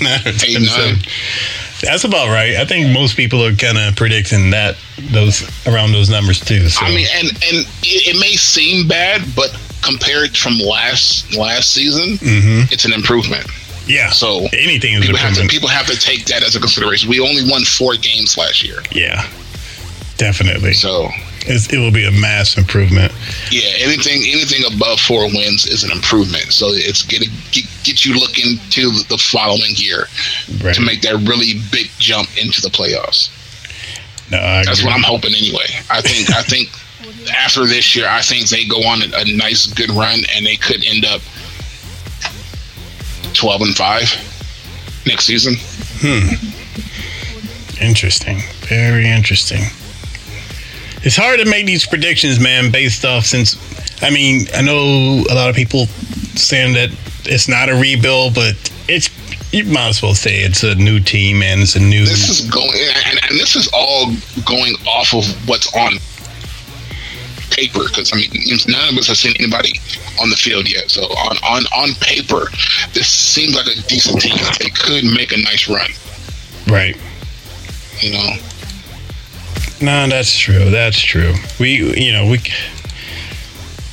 that's about right. I think most people are kind of predicting that those around those numbers too. So. I mean, and and it, it may seem bad, but compared from last last season, Mhm. it's an improvement. yeah. So anything is people have to people have to take that as a consideration. We only won four games last year, Yeah. Definitely. so it will be a mass improvement. Yeah, anything anything above four wins is an improvement. So it's getting get, get you looking to the following year Right. to make that really big jump into the playoffs. No, I That's what I'm hoping anyway. I think I think after this year, I think they go on a, a nice good run and they could end up twelve and five next season. Hmm. Interesting. Very interesting. It's hard to make these predictions, man, based off since I mean, I know a lot of people saying that it's not a rebuild, but it's you might as well say it's a new team and it's a new This is going and, and this is all going off of what's on paper because I mean none of us have seen anybody on the field yet. So on on on paper, this seems like a decent team. They could make a nice run. right. You know, No, that's true. That's true. We, you know, we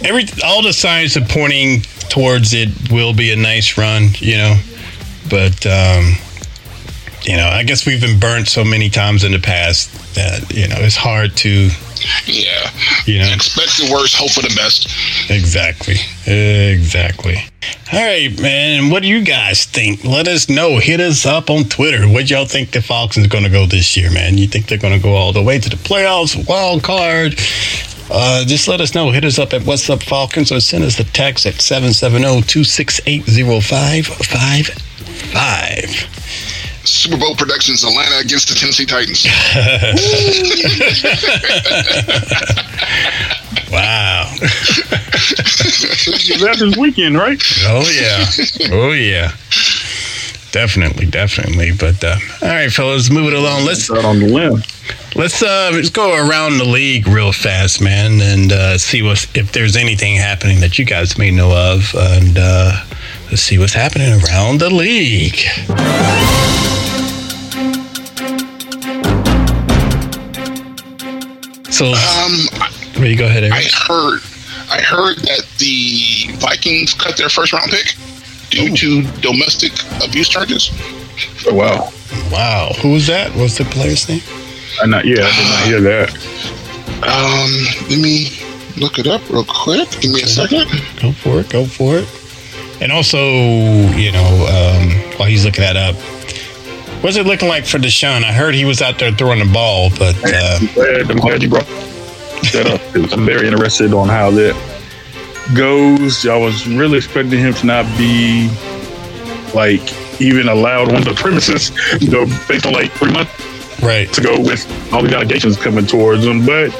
every all the signs are pointing towards it will be a nice run. You know, but um, you know, I guess we've been burnt so many times in the past that you know it's hard to yeah. you know Expect the worst, hope for the best. exactly, exactly. All right, man. What do you guys think? Let us know. Hit us up on Twitter. What y'all think the Falcons are going to go this year, man? You think they're going to go all the way to the playoffs, wild card? Uh, just let us know. Hit us up at What's Up Falcons or send us a text at 770-268-0555. Super Bowl predictions: Atlanta against the Tennessee Titans. Wow. That's this weekend, right? Oh yeah. Oh yeah. Definitely, definitely. But uh, all right, fellas, move it along. Let's Out on the limb. let's uh let's go around the league real fast, man, and uh, see what if there's anything happening that you guys may know of, and uh, let's see what's happening around the league. So, Um, I, ready? Go ahead, I heard, I heard that the Vikings cut their first round pick due to domestic abuse charges. Oh, wow. Wow, who was that? What's the player's name? I not, yeah, I did not hear that. Um, let me look it up real quick. Give me a second. Go for it. Go for it. And also, you know, um, while he's looking that up, what's it looking like for Deshaun? I heard he was out there throwing the ball, but uh, I'm glad, I'm glad you brought that up. I'm very interested on how that goes. I was really expecting him to not be like even allowed on the premises, you know, based on like three months right. to go with all these allegations coming towards him. But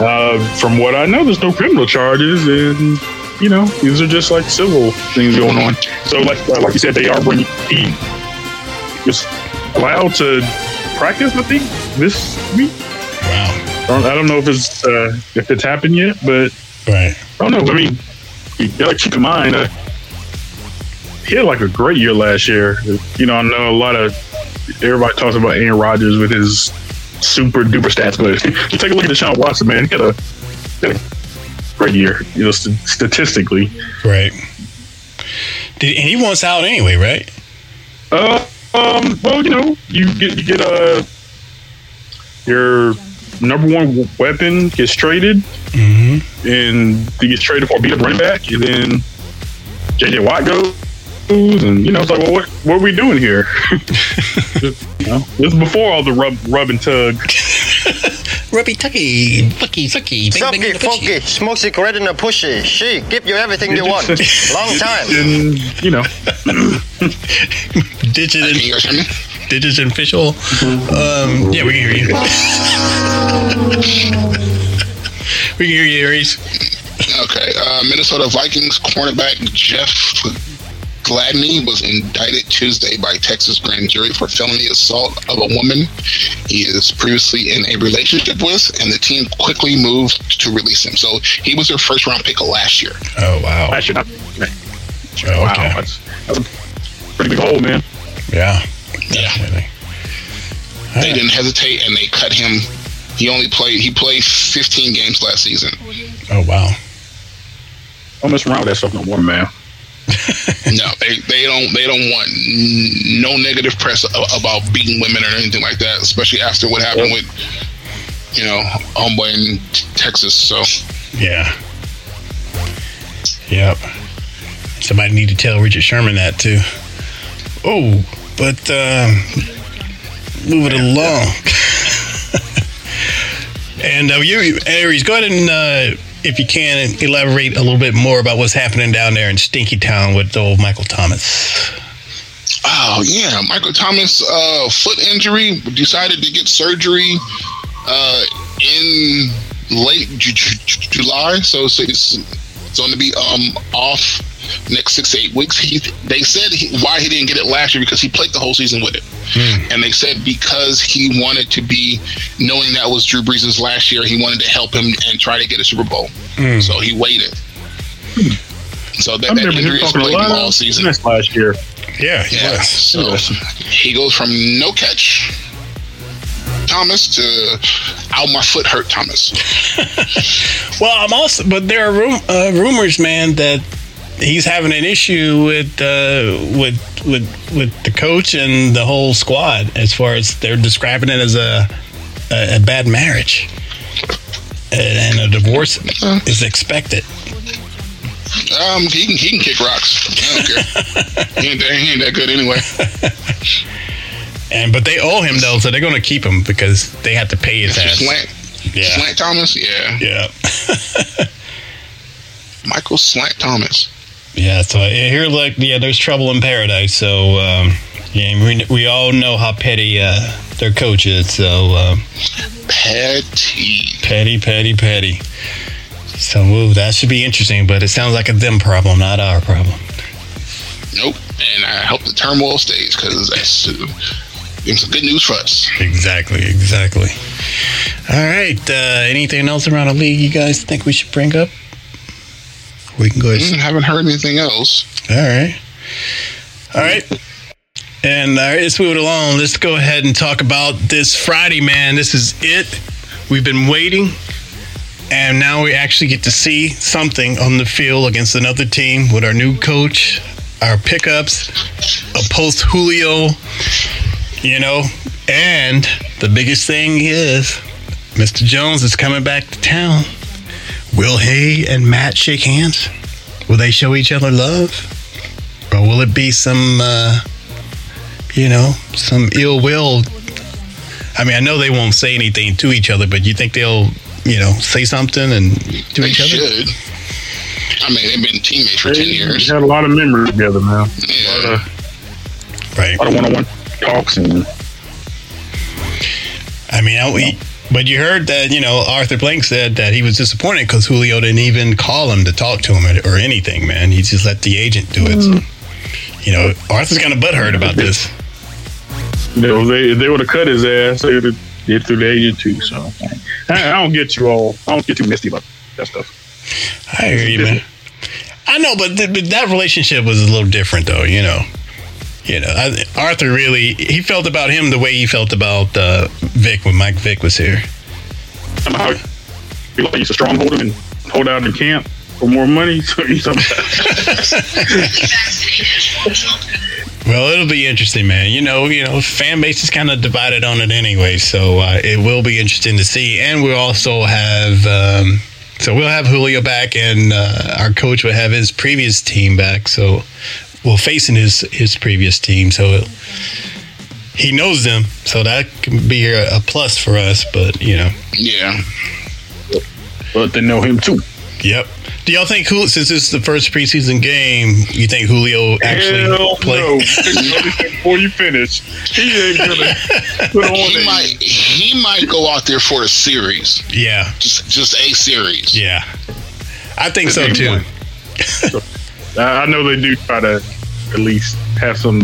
uh, from what I know, there's no criminal charges, and you know, these are just like civil things going on. So, like like you said, they are bringing he was allowed to practice. I think this week. Wow. I don't, I don't know if it's uh, if it's happened yet, but Right. I don't know. I mean, you gotta keep in mind uh, he had like a great year last year. You know, I know a lot of everybody talks about Aaron Rodgers with his super duper stats, but take a look at Deshaun Watson, man. He had a, had a great year. You know, st- statistically. Right. Did, and he wants out anyway, right? Uh, um, well, you know, you get you get uh, your number one weapon gets traded, Mm-hmm. and he gets traded for a beat up running back, and then JJ Watt goes, and you know, it's like, well, what what are we doing here? you know, this is before all the rub rub and tug. Rubby tucky, fucky, sucky, Sucky, funky, smoke cigarette in a pushy. She, give you everything you want. Long time. and you know, Digit and you guys digit and official. Um, yeah, we can hear you. we can hear you, Aries. Okay. Uh, Minnesota Vikings cornerback Jeff Gladney was indicted Tuesday by Texas grand jury for felony assault of a woman he is previously in a relationship with, and the team quickly moved to release him. So he was their first round pick of last year. Oh wow. I should not. Oh, Wow, okay. that's, that's a pretty big hole, man. Yeah. Yeah. Definitely. They didn't hesitate and they cut him. He only played. He played 15 games last season. Oh wow. Don't mess around with that stuff no more, man. No, they, they don't they don't want n- no negative press a- about beating women or anything like that. Especially after what happened with you know, homeboy in Texas. So Yeah. Yep. Somebody need to tell Richard Sherman that too. Oh, but um, move it along. and uh, you, Aries, go ahead and, uh, if you can, elaborate a little bit more about what's happening down there in Stinky Town with old Michael Thomas. Oh yeah, Michael Thomas uh, foot injury. Decided to get surgery uh, in late Ju- Ju- July, so it's, it's it's going to be um off next six to eight weeks. He they said he, why he didn't get it last year because he played the whole season with it, and they said because he wanted to be knowing that was Drew Brees' last year, he wanted to help him and try to get a Super Bowl. So he waited. So that, I that injury him has talking a plagued him lot all season. last year. Yeah, he Yeah. was. So he goes from no catch Thomas to ow my foot hurt Thomas. Well, I'm also, but there are rum, uh, rumors, man, that he's having an issue with uh, with with with the coach and the whole squad. As far as they're describing it as a a, a bad marriage, and a divorce is expected. Um, he can he can kick rocks. I don't care. he, ain't that, he ain't that good anyway. And but they owe him though, so they're going to keep him because they have to pay his ass. Slant, Yeah, Slant Thomas, yeah. yeah. Michael Slant Thomas. Yeah, so I hear like yeah, there's trouble in paradise. So um, yeah, we, we all know how petty uh, their coach is. So um, Petty. petty, petty, petty. So ooh, that should be interesting. But it sounds like a them problem, not our problem. Nope. And I hope the turmoil stays because that's uh, some good news for us. Exactly, exactly. All right. Uh, anything else around the league you guys think we should bring up? We can go ahead. Mm, haven't heard anything else. All right. All right. And all right, let's move it along. Let's go ahead and talk about this Friday, man. This is it. We've been waiting. And now we actually get to see something on the field against another team with our new coach, our pickups, a post Julio, you know. And the biggest thing is Mr. Jones is coming back to town. Will he and Matt shake hands? Will they show each other love? Or will it be some, uh, you know, some ill will? I mean, I know they won't say anything to each other, but you think they'll, you know, say something and to They each other? should. I mean, they've been teammates for 10 years. They years. had a lot of memories together, man. Yeah. A lot of, Right. a lot of one-on-one talks and I mean, I, we, but you heard that, you know, Arthur Blank said that he was disappointed because Julio didn't even call him to talk to him or, or anything, man. He just let the agent do it. So, you know, Arthur's kind of butthurt about this. you know, they they would have cut his ass. They would have did through the agent too. So I, I don't get you all. I don't get too misty about that stuff. I hear you, man. I know, but, th- but that relationship was a little different, though. You know, you know, I, Arthur really he felt about him the way he felt about uh, Vick when Mike Vick was here. Somehow he used to stronghold him and hold out in camp for more money. So he's Well, it'll be interesting, man. You know, you know, fan base is kind of divided on it anyway, so uh, it will be interesting to see. And we'll also have, um, so we'll have Julio back, and uh, our coach will have his previous team back. So we'll facing his his previous team, so it, he knows them. So that can be a, a plus for us. But you know, Yeah. but they know him too. yep. Do y'all think Julio, since this is the first preseason game, you think Julio actually Hell play? no! Before you finish, he ain't gonna put on He a- might he might go out there for a series. Yeah, Just just a series. yeah. I think so too. point. I I know they do try to at least have some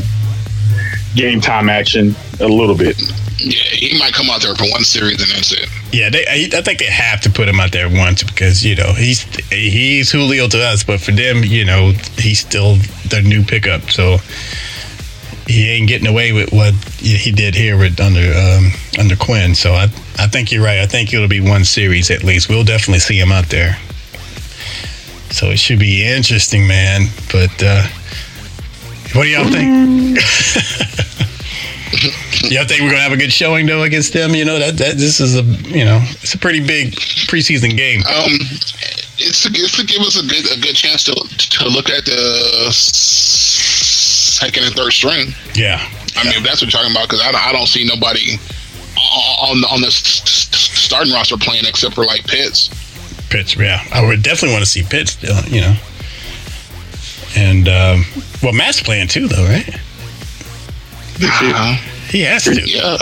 game time action a little bit. Yeah, he might come out there for one series and that's it. Yeah, they, I, I think they have to put him out there once because you know he's he's Julio to us, but for them, you know, he's still their new pickup, so he ain't getting away with what he did here with under um, under Quinn. So I I think you're right. I think it'll be one series at least. We'll definitely see him out there. So it should be interesting, man. But uh, what do y'all think? Y'all think we're gonna have a good showing though against them? You know that that this is a you know it's a pretty big preseason game. Um, it's to, it's to give us a good a good chance to to look at the second and third string. Yeah, I mean, if that's what you're talking about, because I, don't- I don't see nobody on on the s- s- starting roster playing except for like Pitts. Pitts. Yeah, I would definitely want to see Pitts still. You know, and um, well, Matt's playing too though, right? Uh, He has to. yeah,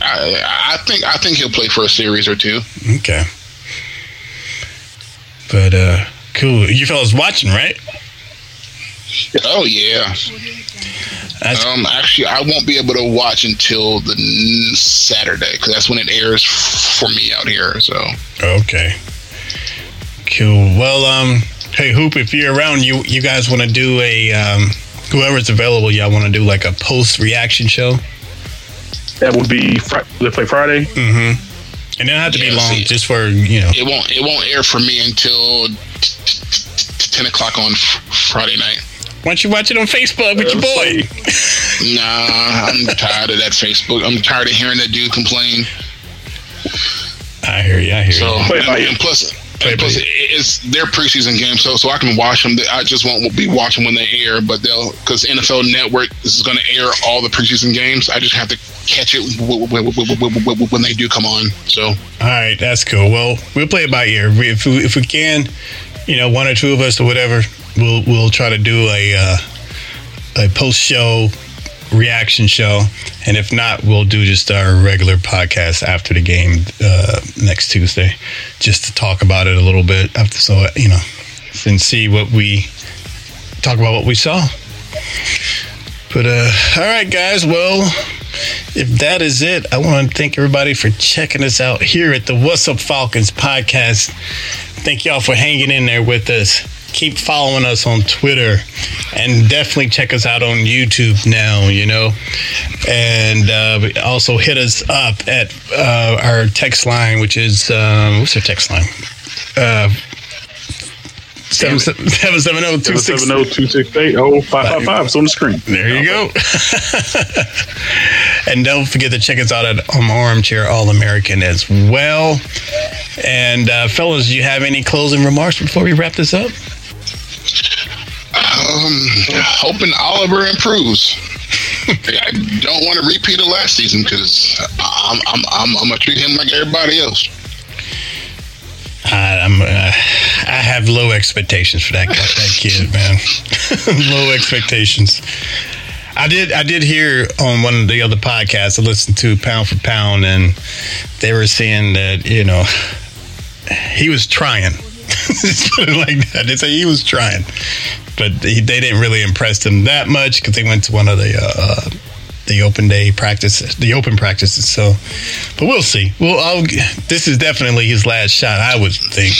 I, I think I think he'll play for a series or two. Okay. But uh cool. You fellas watching, right? Oh yeah. That's Um, actually, I won't be able to watch until the n- Saturday because that's when it airs for me out here. So okay. Cool. Well, um, hey Hoop, if you're around, you you guys want to do a um, whoever's available, y'all want to do like a post reaction show, That would be Friday. They play Friday. mm-hmm. and it don't have to be long, see. just for you know. it won't it won't air for me until t- t- t- ten o'clock on f- Friday night. Why don't you watch it on Facebook with your boy? Nah, I'm tired of that Facebook. I'm tired of hearing that dude complain. I hear you. I hear So you. Play it by and, and plus, Play plus it's their preseason game, so so I can watch them. I just won't be watching when they air, but they'll because NFL Network is going to air all the preseason games. I just have to catch it when they do come on. So All right, that's cool. Well, we'll play it by ear. If we, if we can, you know, one or two of us or whatever, we'll we'll try to do a uh, a post show reaction show, and if not, we'll do just our regular podcast after the game uh, next Tuesday, just to talk about it a little bit. After so you know, and see what we talk about what we saw. But uh, all right, guys. Well, if that is it, I want to thank everybody for checking us out here at the What's Up Falcons podcast. Thank y'all for hanging in there with us. Keep following us on Twitter and definitely check us out on YouTube now, you know. And uh, also hit us up at uh, our text line, which is, um, what's our text line? Uh, 770-268-0555. It's on the screen. There you go. and don't forget to check us out at um, Armchair All American as well. And uh, fellas, do you have any closing remarks before we wrap this up? Um, hoping Ollison improves. I don't want to repeat of last season because I'm I'm, I'm I'm gonna treat him like everybody else. I, I'm, uh, I have low expectations for that that kid, man. low expectations. I did. I did hear on one of the other podcasts I listened to, Pound for Pound, and they were saying that you know he was trying. Just put it like that. They say he was trying, but he, they didn't really impress him that much because they went to one of the uh, uh, the open day practices, the open practices. So, but we'll see. Well, I'll, this is definitely his last shot, I would think.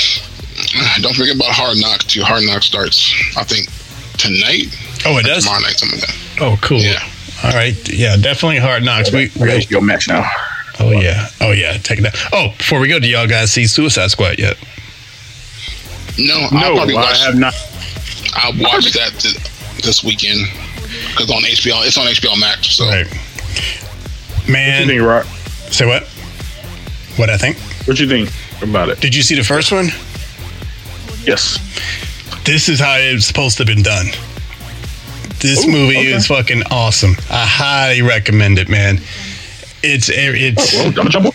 Don't forget about Hard Knocks too. Hard Knocks starts I think tonight. Oh, it does. tomorrow night, something like that. Oh, cool. Yeah. All right. Yeah, definitely hard knocks. We, We got HBO Max now. oh yeah. Oh yeah. Take that. Oh, before we go, do y'all guys see Suicide Squad yet? No, I'll No, probably I watch. have not. I'll watch that th- this weekend because on HBO, it's on HBO Max. So Right. What you Man, think, Rock? say what? What I think? What you think about it? Did you see the first one? Yes. This is how it's supposed to have been done. This Ooh, movie okay. is fucking awesome. I highly recommend it, man. It's it's oh, Well, I'm jump on.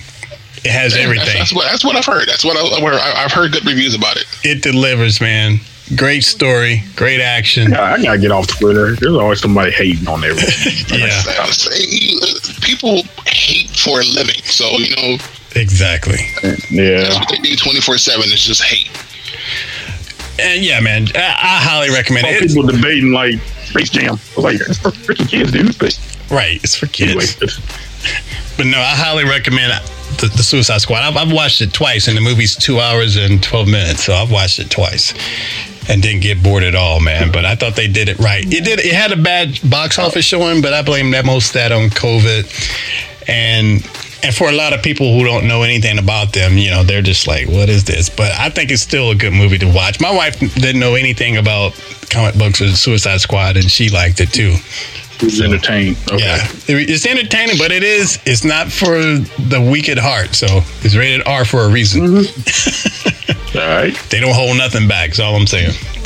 It has That's, everything. that's what that's what I've heard. That's what I, where I, I've heard good reviews about it. It delivers, man. Great story, great action. Yeah, I gotta get off Twitter. There's always somebody hating on everything. Yeah, Uh, say, people hate for a living, so you know exactly. that's yeah. what they do twenty four seven. It's just hate. And yeah, man, I, I highly recommend Saw it. It's- people debating like Space Jam. I was like, it's for freaking kids, dude. But right, it's for kids. anyway, But no, I highly recommend the, the Suicide Squad. I've, I've watched it twice, and the movie's two hours and twelve minutes, so I've watched it twice, and didn't get bored at all, man. But I thought they did it right. It did. It had a bad box office showing, but I blame that most that on COVID, and and for a lot of people who don't know anything about them, you know, they're just like, "What is this?" But I think it's still a good movie to watch. My wife didn't know anything about comic books or Suicide Squad, and she liked it too. It's entertaining. Okay. Yeah, it's entertaining, but it is. It's not for the weak at heart. So it's rated R for a reason. All right. They don't hold nothing back. That's all I'm saying.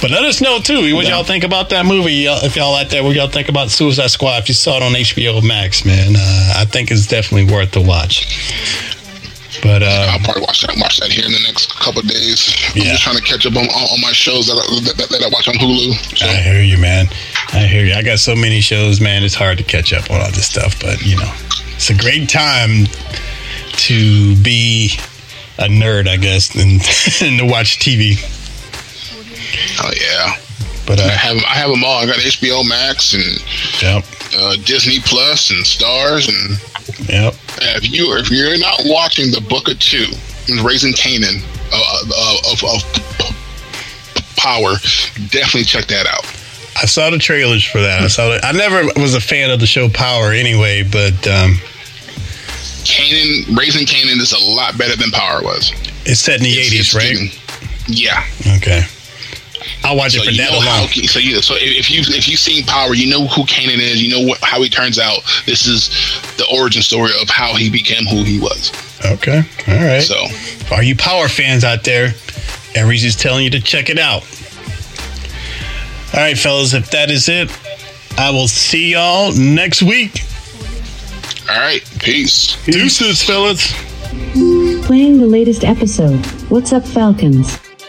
but let us know too what y'all think about that movie. If y'all like that, what y'all think about Suicide Squad? If you saw it on HBO Max, man, uh, I think it's definitely worth the watch. But uh, I'll probably watch that watch that here in the next couple of days. I'm Yeah. just trying to catch up on, on, on my shows that I, that, that I watch on Hulu. So I hear you, man. I hear you. I got so many shows, man. It's hard to catch up on all this stuff, but you know, it's a great time to be a nerd, I guess, and, and to watch TV. oh yeah, But I uh, have I have them all. I got HBO Max and yep, uh, Disney Plus and Stars and yep. if you if you're not watching the Book of Two, Raising Kanan uh, uh, of, of Power, definitely check that out. I saw the trailers for that. I saw it. I never was a fan of the show Power anyway, but um, Kanan, Raising Kanan is a lot better than Power was. it's set in the It's- eighties, it's right? getting- Yeah. Okay. I'll watch So it for you that know how, alone. so you so if you if you've seen Power, you know who Kanan is. You know what, how he turns out. This is the origin story of how he became who he was. Okay. All right. So are you Power fans out there, Aries is telling you to check it out. All right, fellas, if that is it, I will see y'all next week. all right, peace. Deuces, fellas. Playing the latest episode. What's up, Falcons?